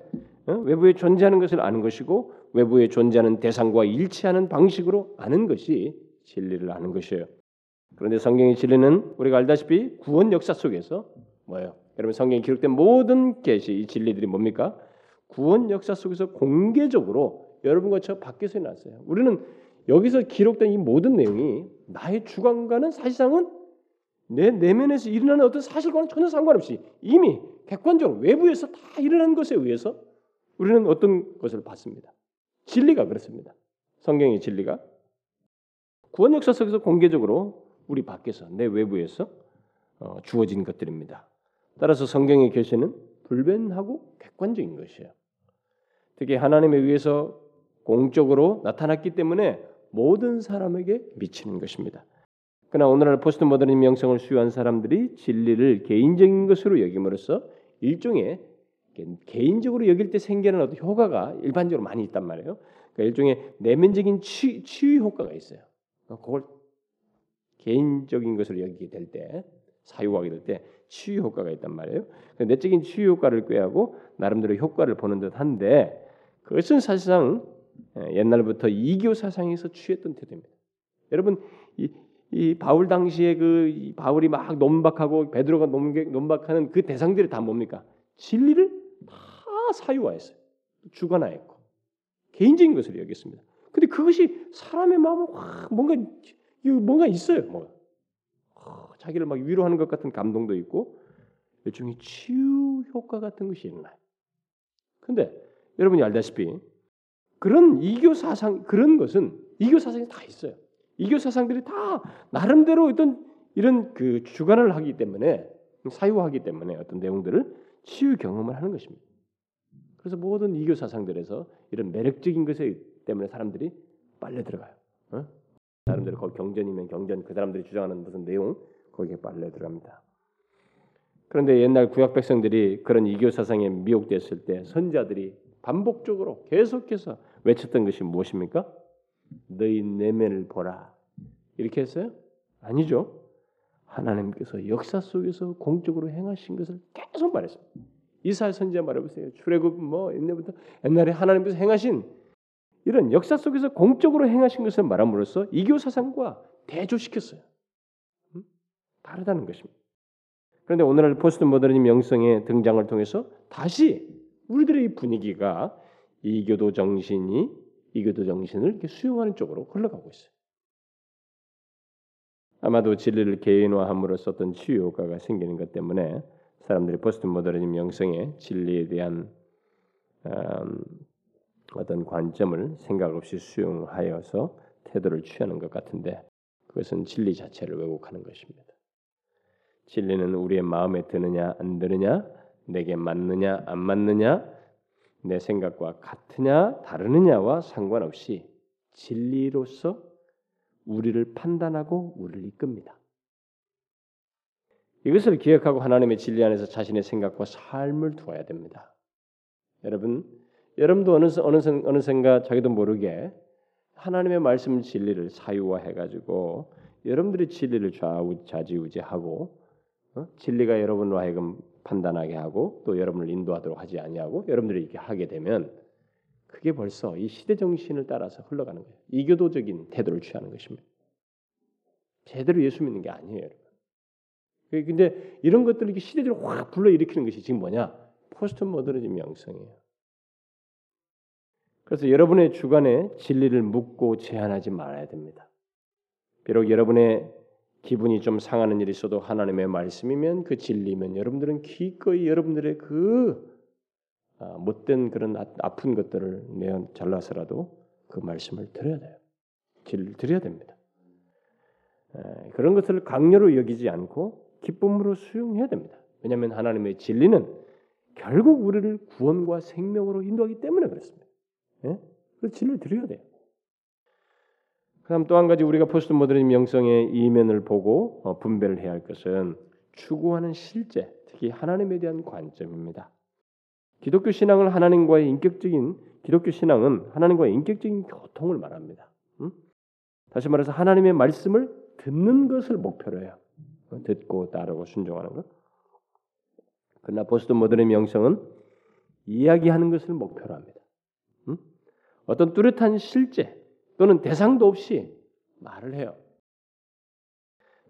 어? 외부에 존재하는 것을 아는 것이고 외부에 존재하는 대상과 일치하는 방식으로 아는 것이 진리를 아는 것이에요. 그런데 성경의 진리는 우리가 알다시피 구원 역사 속에서 뭐예요? 여러분 성경에 기록된 모든 계시 이 진리들이 뭡니까? 구원 역사 속에서 공개적으로 여러분과 저 밖에서 났어요. 우리는 여기서 기록된 이 모든 내용이 나의 주관과는 사실상은 내 내면에서 일어나는 어떤 사실과는 전혀 상관없이 이미 객관적으로 외부에서 다 일어난 것에 의해서 우리는 어떤 것을 봤습니다. 진리가 그렇습니다. 성경의 진리가 구원 역사 속에서 공개적으로 우리 밖에서 내 외부에서 어, 주어진 것들입니다. 따라서 성경의 계시는 불변하고 객관적인 것이에요. 특히 하나님에 의해서 공적으로 나타났기 때문에 모든 사람에게 미치는 것입니다. 그러나 오늘날 포스트 모더니즘 명성을 수요한 사람들이 진리를 개인적인 것으로 여김으로써 일종의 개인적으로 여길 때 생기는 어떤 효과가 일반적으로 많이 있단 말이에요. 그러니까 일종의 내면적인 치, 치유 효과가 있어요. 그걸 개인적인 것으로 여기게 될 때, 사유하게 될 때 치유 효과가 있단 말이에요. 내적인 치유 효과를 꾀하고 나름대로 효과를 보는 듯한데 그것은 사실상 옛날부터 이교 사상에서 취했던 태도입니다. 여러분 이, 이 바울 당시에 그 바울이 막 논박하고 베드로가 논박하는 그 대상들이 다 뭡니까? 진리를 다 사유화했어요. 주관화했고 개인적인 것으로 여겼습니다. 근데 그것이 사람의 마음을 확 뭔가 뭔가 있어요. 뭐 자기를 막 위로하는 것 같은 감동도 있고 일종의 치유 효과 같은 것이 있나요? 근데 여러분이 알다시피 그런 이교 사상 그런 것은 이교 사상이 다 있어요. 이교 사상들이 다 나름대로 어떤 이런 그 주관을 하기 때문에 사유하기 때문에 어떤 내용들을 치유 경험을 하는 것입니다. 그래서 모든 이교 사상들에서 이런 매력적인 것에 때문에 사람들이 빨려 들어가요. 어? 사람들이 거기 경전이면 경전 그 사람들이 주장하는 무슨 내용 거기에 빨려 들어갑니다. 그런데 옛날 구약 백성들이 그런 이교 사상에 미혹됐을 때 선자들이 반복적으로 계속해서 외쳤던 것이 무엇입니까? 너희 내면을 보라. 이렇게 했어요? 아니죠. 하나님께서 역사 속에서 공적으로 행하신 것을 계속 말했습니다. 이사야 선지자 말해보세요. 출애굽 뭐 옛날부터 옛날에 하나님께서 행하신 이런 역사 속에서 공적으로 행하신 것을 말함으로써 이교 사상과 대조시켰어요. 음? 다르다는 것입니다. 그런데 오늘날 포스트 모더니즘 영성의 등장을 통해서 다시 우리들의 분위기가 이교도 정신이 이교도 정신을 수용하는 쪽으로 흘러가고 있어요. 아마도 진리를 개인화함으로써 어떤 치유 효과가 생기는 것 때문에 사람들이 포스트 모더니즘 영성의 진리에 대한 음, 어떤 관점을 생각 없이 수용하여서 태도를 취하는 것 같은데 그것은 진리 자체를 왜곡하는 것입니다. 진리는 우리의 마음에 드느냐 안 드느냐, 내게 맞느냐 안 맞느냐, 내 생각과 같으냐 다르느냐와 상관없이 진리로서 우리를 판단하고 우리를 이끕니다. 이것을 기억하고 하나님의 진리 안에서 자신의 생각과 삶을 두어야 됩니다. 여러분, 여러분도 어느 어느 어느샌가 자기도 모르게 하나님의 말씀 진리를 사유화해 가지고 여러분들이 진리를 좌우 좌지우지하고 어? 진리가 여러분으로 하여금 판단하게 하고 또 여러분을 인도하도록 하지 아니하고 여러분들이 이렇게 하게 되면 그게 벌써 이 시대 정신을 따라서 흘러가는 거예요. 이교도적인 태도를 취하는 것입니다. 제대로 예수 믿는 게 아니에요, 여러분. 그 근데 이런 것들을 시대적으로 확 불러 일으키는 것이 지금 뭐냐? 포스트 모더니즘 영성이에요. 그래서 여러분의 주관에 진리를 묻고 제한하지 말아야 됩니다. 비록 여러분의 기분이 좀 상하는 일이 있어도 하나님의 말씀이면 그 진리면 여러분들은 기꺼이 여러분들의 그 아, 못된 그런 아, 아픈 것들을 내어 잘라서라도 그 말씀을 드려야 돼요. 진리를 드려야 됩니다. 그런 것을 강요로 여기지 않고 기쁨으로 수용해야 됩니다. 왜냐하면 하나님의 진리는 결국 우리를 구원과 생명으로 인도하기 때문에 그렇습니다. 예? 그 진리를 드려야 돼요. 그다음 또 한 가지 우리가 포스트 모더니즘 영성의 이면을 보고 어, 분별을 해야 할 것은 추구하는 실제, 특히 하나님에 대한 관점입니다. 기독교 신앙을 하나님과의 인격적인 기독교 신앙은 하나님과의 인격적인 교통을 말합니다. 음? 다시 말해서 하나님의 말씀을 듣는 것을 목표로 해요. 어, 듣고 따르고 순종하는 것. 그러나 포스트 모더니즘 영성은 이야기하는 것을 목표로 합니다. 음? 어떤 뚜렷한 실제, 또는 대상도 없이 말을 해요.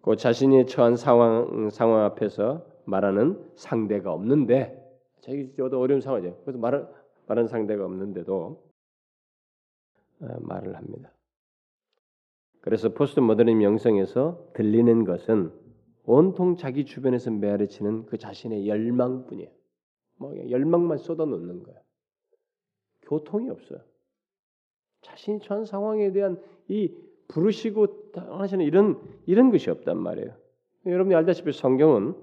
그 자신이 처한 상황 상황 앞에서 말하는 상대가 없는데 자기 저도 어려운 상황이죠. 그래서 말을 말하는 상대가 없는데도 어, 말을 합니다. 그래서 포스트 모더니즘 영성에서 들리는 것은 온통 자기 주변에서 메아리치는 그 자신의 열망뿐이에요. 뭐 열망만 쏟아놓는 거예요. 교통이 없어요. 자신이 처한 상황에 대한 이 부르시고 하시는 이런 이런 것이 없단 말이에요. 여러분이 알다시피 성경은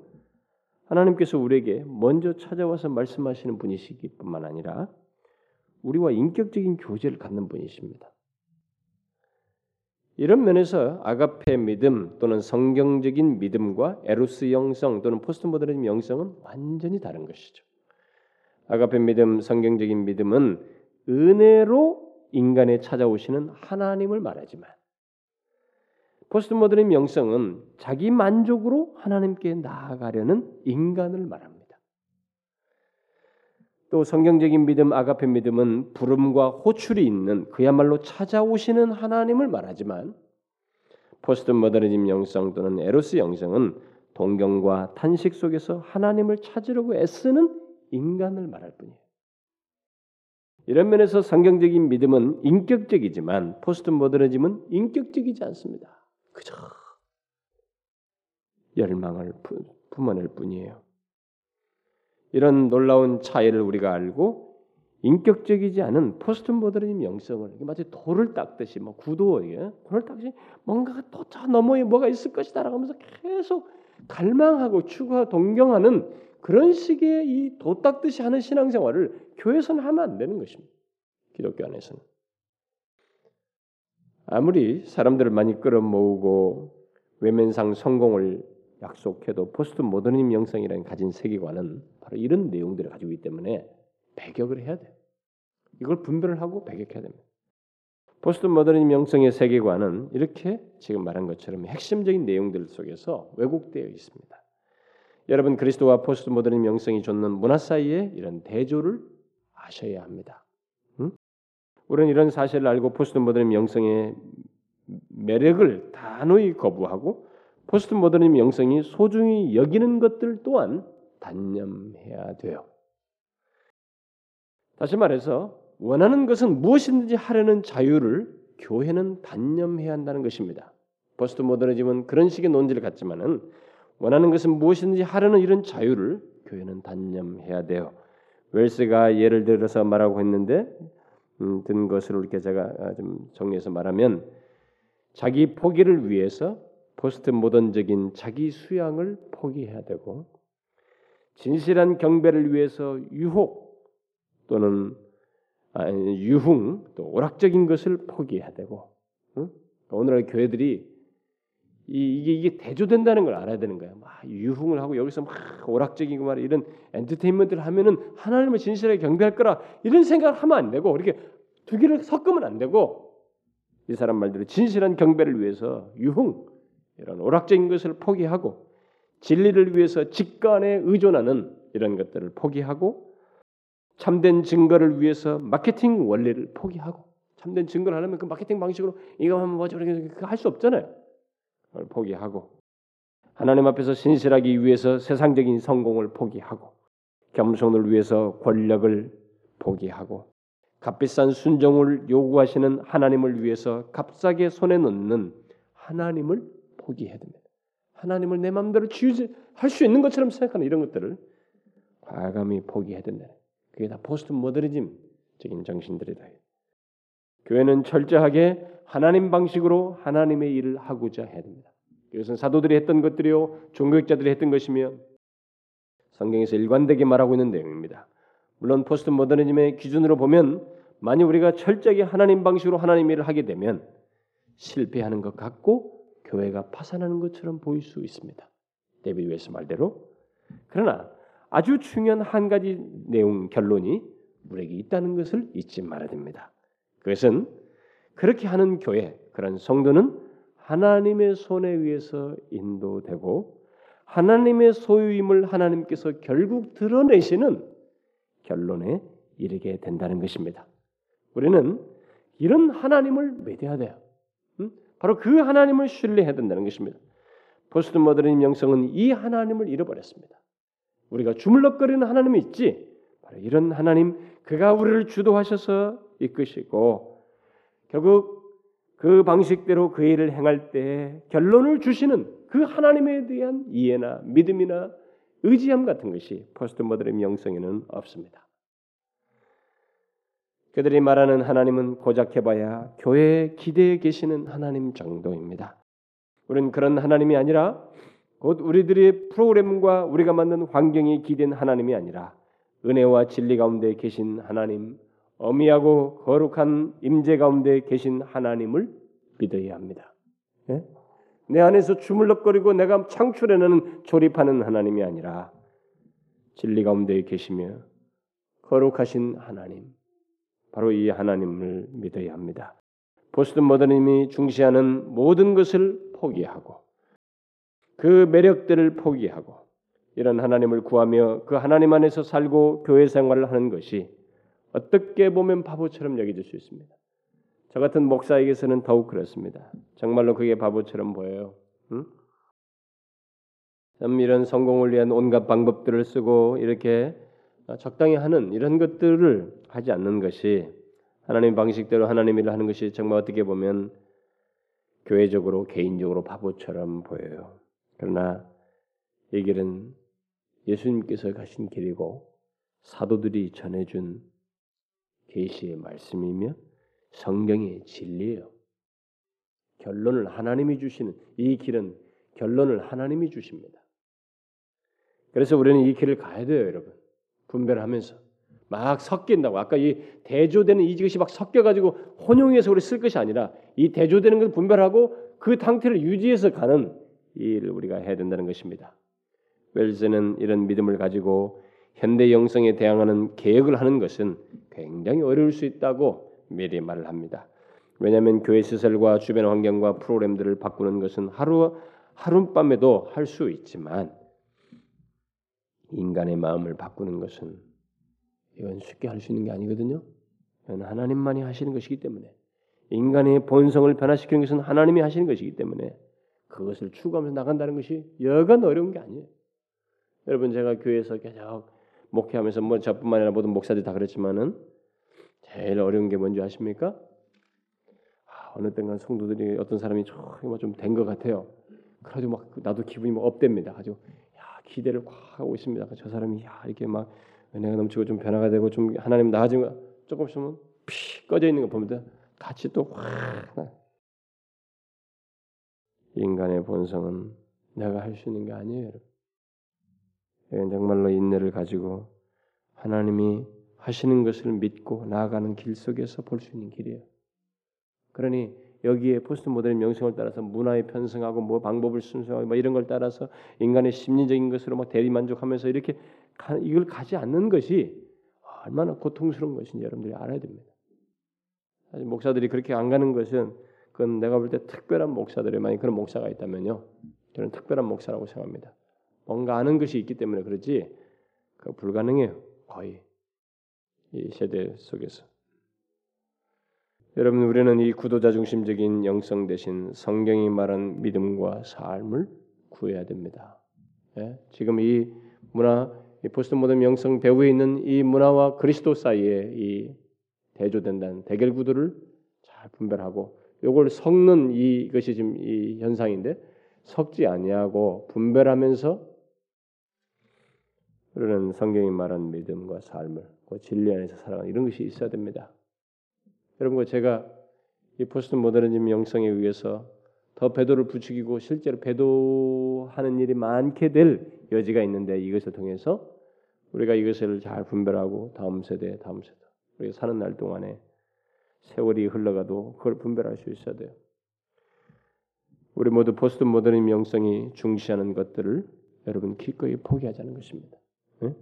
하나님께서 우리에게 먼저 찾아와서 말씀하시는 분이시기뿐만 아니라 우리와 인격적인 교제를 갖는 분이십니다. 이런 면에서 아가페 믿음 또는 성경적인 믿음과 에로스 영성 또는 포스트 모더니즘 영성은 완전히 다른 것이죠. 아가페 믿음, 성경적인 믿음은 은혜로 인간에 찾아오시는 하나님을 말하지만 포스트 모더니즘 영성은 자기 만족으로 하나님께 나아가려는 인간을 말합니다. 또 성경적인 믿음 아가페 믿음은 부름과 호출이 있는 그야말로 찾아오시는 하나님을 말하지만 포스트 모더니즘 영성 또는 에로스 영성은 동경과 탄식 속에서 하나님을 찾으려고 애쓰는 인간을 말할 뿐이에요. 이런 면에서 성경적인 믿음은 인격적이지만 포스트 모더니즘은 인격적이지 않습니다. 그저 열망을 뿜어낼 뿐이에요. 이런 놀라운 차이를 우리가 알고 인격적이지 않은 포스트 모더니즘 영성을 마치 도를 닦듯이 뭐 구도 예? 도를 닦듯이 뭔가가 또 저 너머에 뭐가 있을 것이다라고 하면서 계속 갈망하고 추구하고 동경하는 그런 식의 이 도 닦듯이 하는 신앙생활을 교회에서는 하면 안 되는 것입니다. 기독교 안에서는 아무리 사람들을 많이 끌어모으고 외면상 성공을 약속해도 포스트 모더니즘 영성이라는 가진 세계관은 바로 이런 내용들을 가지고 있기 때문에 배격을 해야 돼요. 이걸 분별을 하고 배격해야 됩니다. 포스트 모더니즘 영성의 세계관은 이렇게 지금 말한 것처럼 핵심적인 내용들 속에서 왜곡되어 있습니다. 여러분 그리스도와 포스트 모더니즘 영성이 주는 문화 사이에 이런 대조를 아셔야 합니다. 응? 우리는 이런 사실을 알고 포스트 모더니즘 영성의 매력을 단호히 거부하고 포스트 모더니즘 영성이 소중히 여기는 것들 또한 단념해야 돼요. 다시 말해서 원하는 것은 무엇이든지 하려는 자유를 교회는 단념해야 한다는 것입니다. 포스트 모더니즘은 그런 식의 논지를 갖지만은 원하는 것은 무엇이든지 하려는 이런 자유를 교회는 단념해야 돼요. 웰스가 예를 들어서 말하고 했는데 음, 든 것으로 이렇게 제가 아, 좀 정리해서 말하면 자기 포기를 위해서 포스트 모던적인 자기 수양을 포기해야 되고 진실한 경배를 위해서 유혹 또는 유흥 또 오락적인 것을 포기해야 되고 응? 오늘날 교회들이 이, 이게 이게 대조된다는 걸 알아야 되는 거야. 막 유흥을 하고 여기서 막 오락적이고 말 이런 엔터테인먼트를 하면은 하나님을 진실하게 경배할 거라 이런 생각을 하면 안 되고 이렇게 두 개를 섞으면 안 되고 이 사람 말대로 진실한 경배를 위해서 유흥 이런 오락적인 것을 포기하고 진리를 위해서 직관에 의존하는 이런 것들을 포기하고 참된 증거를 위해서 마케팅 원리를 포기하고 참된 증거를 하려면 그 마케팅 방식으로 이거 하면 뭐죠? 그렇게 할 수 없잖아요. 포기하고 하나님 앞에서 신실하기 위해서 세상적인 성공을 포기하고 겸손을 위해서 권력을 포기하고 값비싼 순종을 요구하시는 하나님을 위해서 값싸게 손에 넣는 하나님을 포기해야 됩니다. 하나님을 내 마음대로 지휘할 수 있는 것처럼 생각하는 이런 것들을 과감히 포기해야 된다. 그게 다 포스트 모더니즘적인 정신들이다. 교회는 철저하게 하나님 방식으로 하나님의 일을 하고자 해야 됩니다. 이것은 사도들이 했던 것들이요 종교학자들이 했던 것이며 성경에서 일관되게 말하고 있는 내용입니다. 물론 포스트 모더니즘의 기준으로 보면 만약 우리가 철저하게 하나님 방식으로 하나님 일을 하게 되면 실패하는 것 같고 교회가 파산하는 것처럼 보일 수 있습니다. 데비드 웨스 말대로. 그러나 아주 중요한 한 가지 내용 결론이 우리에게 있다는 것을 잊지 말아야 됩니다. 그것은 그렇게 하는 교회, 그런 성도는 하나님의 손에 의해서 인도되고 하나님의 소유임을 하나님께서 결국 드러내시는 결론에 이르게 된다는 것입니다. 우리는 이런 하나님을 믿어야 돼요. 바로 그 하나님을 신뢰해야 된다는 것입니다. 포스트 모더니즘 영성은 이 하나님을 잃어버렸습니다. 우리가 주물럭거리는 하나님이 있지. 바로 이런 하나님, 그가 우리를 주도하셔서 이끄시고 결국 그 방식대로 그 일을 행할 때 결론을 주시는 그 하나님에 대한 이해나 믿음이나 의지함 같은 것이 포스트 모더니즘 영성에는 없습니다. 그들이 말하는 하나님은 고작 해봐야 교회에 기대에 계시는 하나님 정도입니다. 우리는 그런 하나님이 아니라 곧 우리들의 프로그램과 우리가 만든 환경이 기댄 하나님이 아니라 은혜와 진리 가운데 계신 하나님, 어미하고 거룩한 임재 가운데 계신 하나님을 믿어야 합니다. 예? 내 안에서 주물럭거리고 내가 창출해내는 조립하는 하나님이 아니라 진리 가운데 계시며 거룩하신 하나님, 바로 이 하나님을 믿어야 합니다. 포스트 모더니즘이 중시하는 모든 것을 포기하고 그 매력들을 포기하고 이런 하나님을 구하며 그 하나님 안에서 살고 교회 생활을 하는 것이 어떻게 보면 바보처럼 여겨질 수 있습니다. 저 같은 목사에게서는 더욱 그렇습니다. 정말로 그게 바보처럼 보여요. 응? 참 이런 성공을 위한 온갖 방법들을 쓰고 이렇게 적당히 하는 이런 것들을 하지 않는 것이 하나님 방식대로 하나님 일을 하는 것이 정말 어떻게 보면 교회적으로 개인적으로 바보처럼 보여요. 그러나 이 길은 예수님께서 가신 길이고 사도들이 전해준 계시의 말씀이며 성경의 진리예요. 결론을 하나님이 주시는 이 길은 결론을 하나님이 주십니다. 그래서 우리는 이 길을 가야 돼요, 여러분. 분별하면서 막 섞인다고 아까 이 대조되는 이것이 막 섞여가지고 혼용해서 우리 쓸 것이 아니라 이 대조되는 걸 분별하고 그 상태를 유지해서 가는 일을 우리가 해야 된다는 것입니다. 웰즈는 이런 믿음을 가지고 현대 영성에 대항하는 개혁을 하는 것은 굉장히 어려울 수 있다고 미리 말을 합니다. 왜냐하면 교회 시설과 주변 환경과 프로그램들을 바꾸는 것은 하루 하룻밤에도 할 수 있지만 인간의 마음을 바꾸는 것은 이건 쉽게 할 수 있는 게 아니거든요. 이건 하나님만이 하시는 것이기 때문에 인간의 본성을 변화시키는 것은 하나님이 하시는 것이기 때문에 그것을 추구하면서 나간다는 것이 여간 어려운 게 아니에요. 여러분 제가 교회에서 계속 목회하면서 뭐 저뿐만 아니라 모든 목사들이 다 그렇지만은 제일 어려운 게 뭔지 아십니까? 아, 어느 때가 성도들이 어떤 사람이 좀된 것 같아요. 그래가지고 막 나도 기분이 막 업됩니다. 아주 야 기대를 확 하고 있습니다. 저 사람이 야 이렇게 막 은혜가 넘치고 좀 변화가 되고 좀 하나님 나아지면 조금 있으면 피 꺼져 있는 거 보면 같이 또확 인간의 본성은 내가 할 수 있는 게 아니에요. 여러분. 이건 정말로 인내를 가지고 하나님이 하시는 것을 믿고 나아가는 길 속에서 볼 수 있는 길이에요. 그러니 여기에 포스트 모델 명성을 따라서 문화에 편성하고 뭐 방법을 순수하고 뭐 이런 걸 따라서 인간의 심리적인 것으로 막 대리 만족하면서 이렇게 가, 이걸 가지 않는 것이 얼마나 고통스러운 것인지 여러분들이 알아야 됩니다. 사실 목사들이 그렇게 안 가는 것은 그건 내가 볼 때 특별한 목사들이 만약 그런 목사가 있다면요, 저는 특별한 목사라고 생각합니다. 뭔가 아는 것이 있기 때문에 그렇지 그 불가능해요 거의 이 세대 속에서. 여러분 우리는 이 구도자 중심적인 영성 대신 성경이 말한 믿음과 삶을 구해야 됩니다. 예? 지금 이 문화, 이 포스트 모던 영성 배후에 있는 이 문화와 그리스도 사이에 이 대조된다는 대결 구도를 잘 분별하고 이걸 섞는 이것이 지금 이 현상인데 섞지 아니하고 분별하면서 우리는 성경이 말한 믿음과 삶을 그 진리 안에서 살아가는 이런 것이 있어야 됩니다. 여러분 제가 이 포스트 모더니즘 영성에 의해서 더 배도를 부추기고 실제로 배도하는 일이 많게 될 여지가 있는데 이것을 통해서 우리가 이것을 잘 분별하고 다음 세대, 다음 세대 우리가 사는 날 동안에 세월이 흘러가도 그걸 분별할 수 있어야 돼요. 우리 모두 포스트 모더니즘 영성이 중시하는 것들을 여러분 기꺼이 포기하자는 것입니다. 네?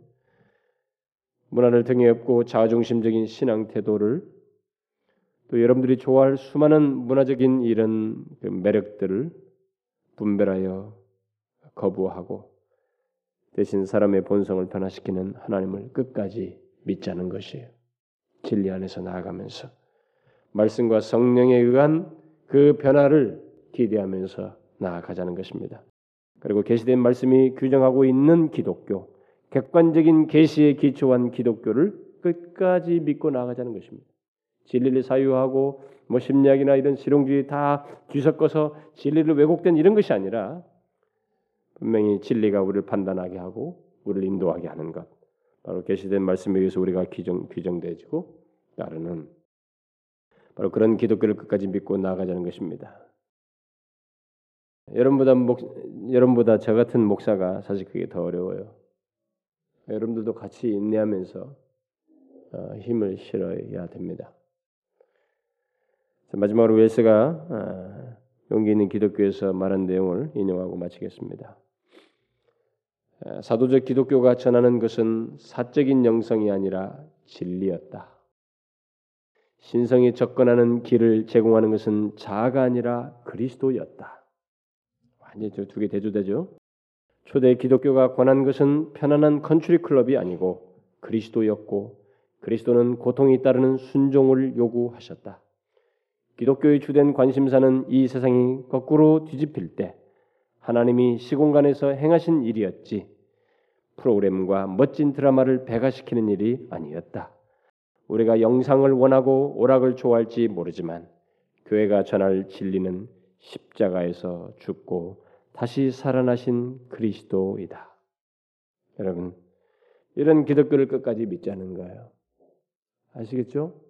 문화를 등에 업고 자아중심적인 신앙 태도를 또 여러분들이 좋아할 수많은 문화적인 이런 그 매력들을 분별하여 거부하고 대신 사람의 본성을 변화시키는 하나님을 끝까지 믿자는 것이에요. 진리 안에서 나아가면서 말씀과 성령에 의한 그 변화를 기대하면서 나아가자는 것입니다. 그리고 계시된 말씀이 규정하고 있는 기독교, 객관적인 계시에 기초한 기독교를 끝까지 믿고 나아가자는 것입니다. 진리를 사유하고 뭐 심리학이나 이런 실용주의 다 뒤섞어서 진리를 왜곡된 이런 것이 아니라 분명히 진리가 우리를 판단하게 하고 우리를 인도하게 하는 것 바로 계시된 말씀에 의해서 우리가 규정 규정되지고 따르는 바로 그런 기독교를 끝까지 믿고 나아가자는 것입니다. 여러분보다 목, 여러분보다 저 같은 목사가 사실 그게 더 어려워요. 여러분들도 같이 인내하면서 어, 힘을 실어야 됩니다. 마지막으로 웰스가 어, 용기 있는 기독교에서 말한 내용을 인용하고 마치겠습니다. 어, 사도적 기독교가 전하는 것은 사적인 영성이 아니라 진리였다. 신성이 접근하는 길을 제공하는 것은 자아가 아니라 그리스도였다. 완전히 두개 대조되죠. 초대 기독교가 전한 것은 편안한 컨트리 클럽이 아니고 그리스도였고 그리스도는 고통이 따르는 순종을 요구하셨다. 기독교의 주된 관심사는 이 세상이 거꾸로 뒤집힐 때 하나님이 시공간에서 행하신 일이었지 프로그램과 멋진 드라마를 배가시키는 일이 아니었다. 우리가 영상을 원하고 오락을 좋아할지 모르지만 교회가 전할 진리는 십자가에서 죽고 다시 살아나신 그리스도이다. 여러분, 이런 기독교를 끝까지 믿자는 거예요. 아시겠죠?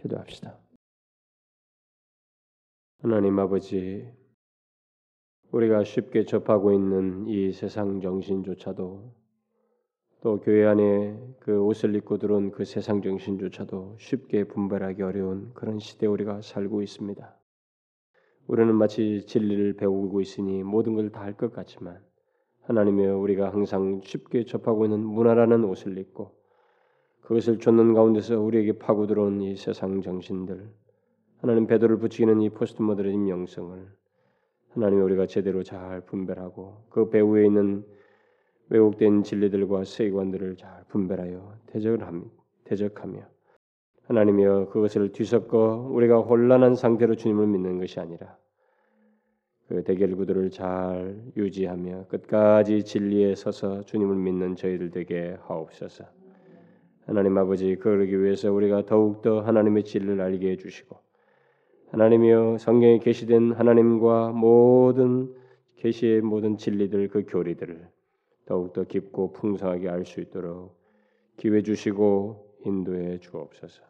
기도합시다. 하나님 아버지, 우리가 쉽게 접하고 있는 이 세상 정신조차도 또 교회 안에 그 옷을 입고 들어온 그 세상 정신조차도 쉽게 분별하기 어려운 그런 시대에 우리가 살고 있습니다. 우리는 마치 진리를 배우고 있으니 모든 걸 다 할 것 같지만 하나님이여 우리가 항상 쉽게 접하고 있는 문화라는 옷을 입고 그것을 쫓는 가운데서 우리에게 파고 들어온 이 세상 정신들 하나님 배도를 붙이는 이 포스트 모더니즘 영성을 하나님이 우리가 제대로 잘 분별하고 그 배후에 있는 왜곡된 진리들과 세관들을 잘 분별하여 대적을 합니다. 대적하며 하나님이여 그것을 뒤섞어 우리가 혼란한 상태로 주님을 믿는 것이 아니라 그 대결 구도를 잘 유지하며 끝까지 진리에 서서 주님을 믿는 저희들 되게 하옵소서. 하나님 아버지 그러기 위해서 우리가 더욱더 하나님의 진리를 알게 해주시고 하나님이여 성경에 계시된 하나님과 모든 계시의 모든 진리들 그 교리들을 더욱더 깊고 풍성하게 알 수 있도록 기회 주시고 인도해 주옵소서.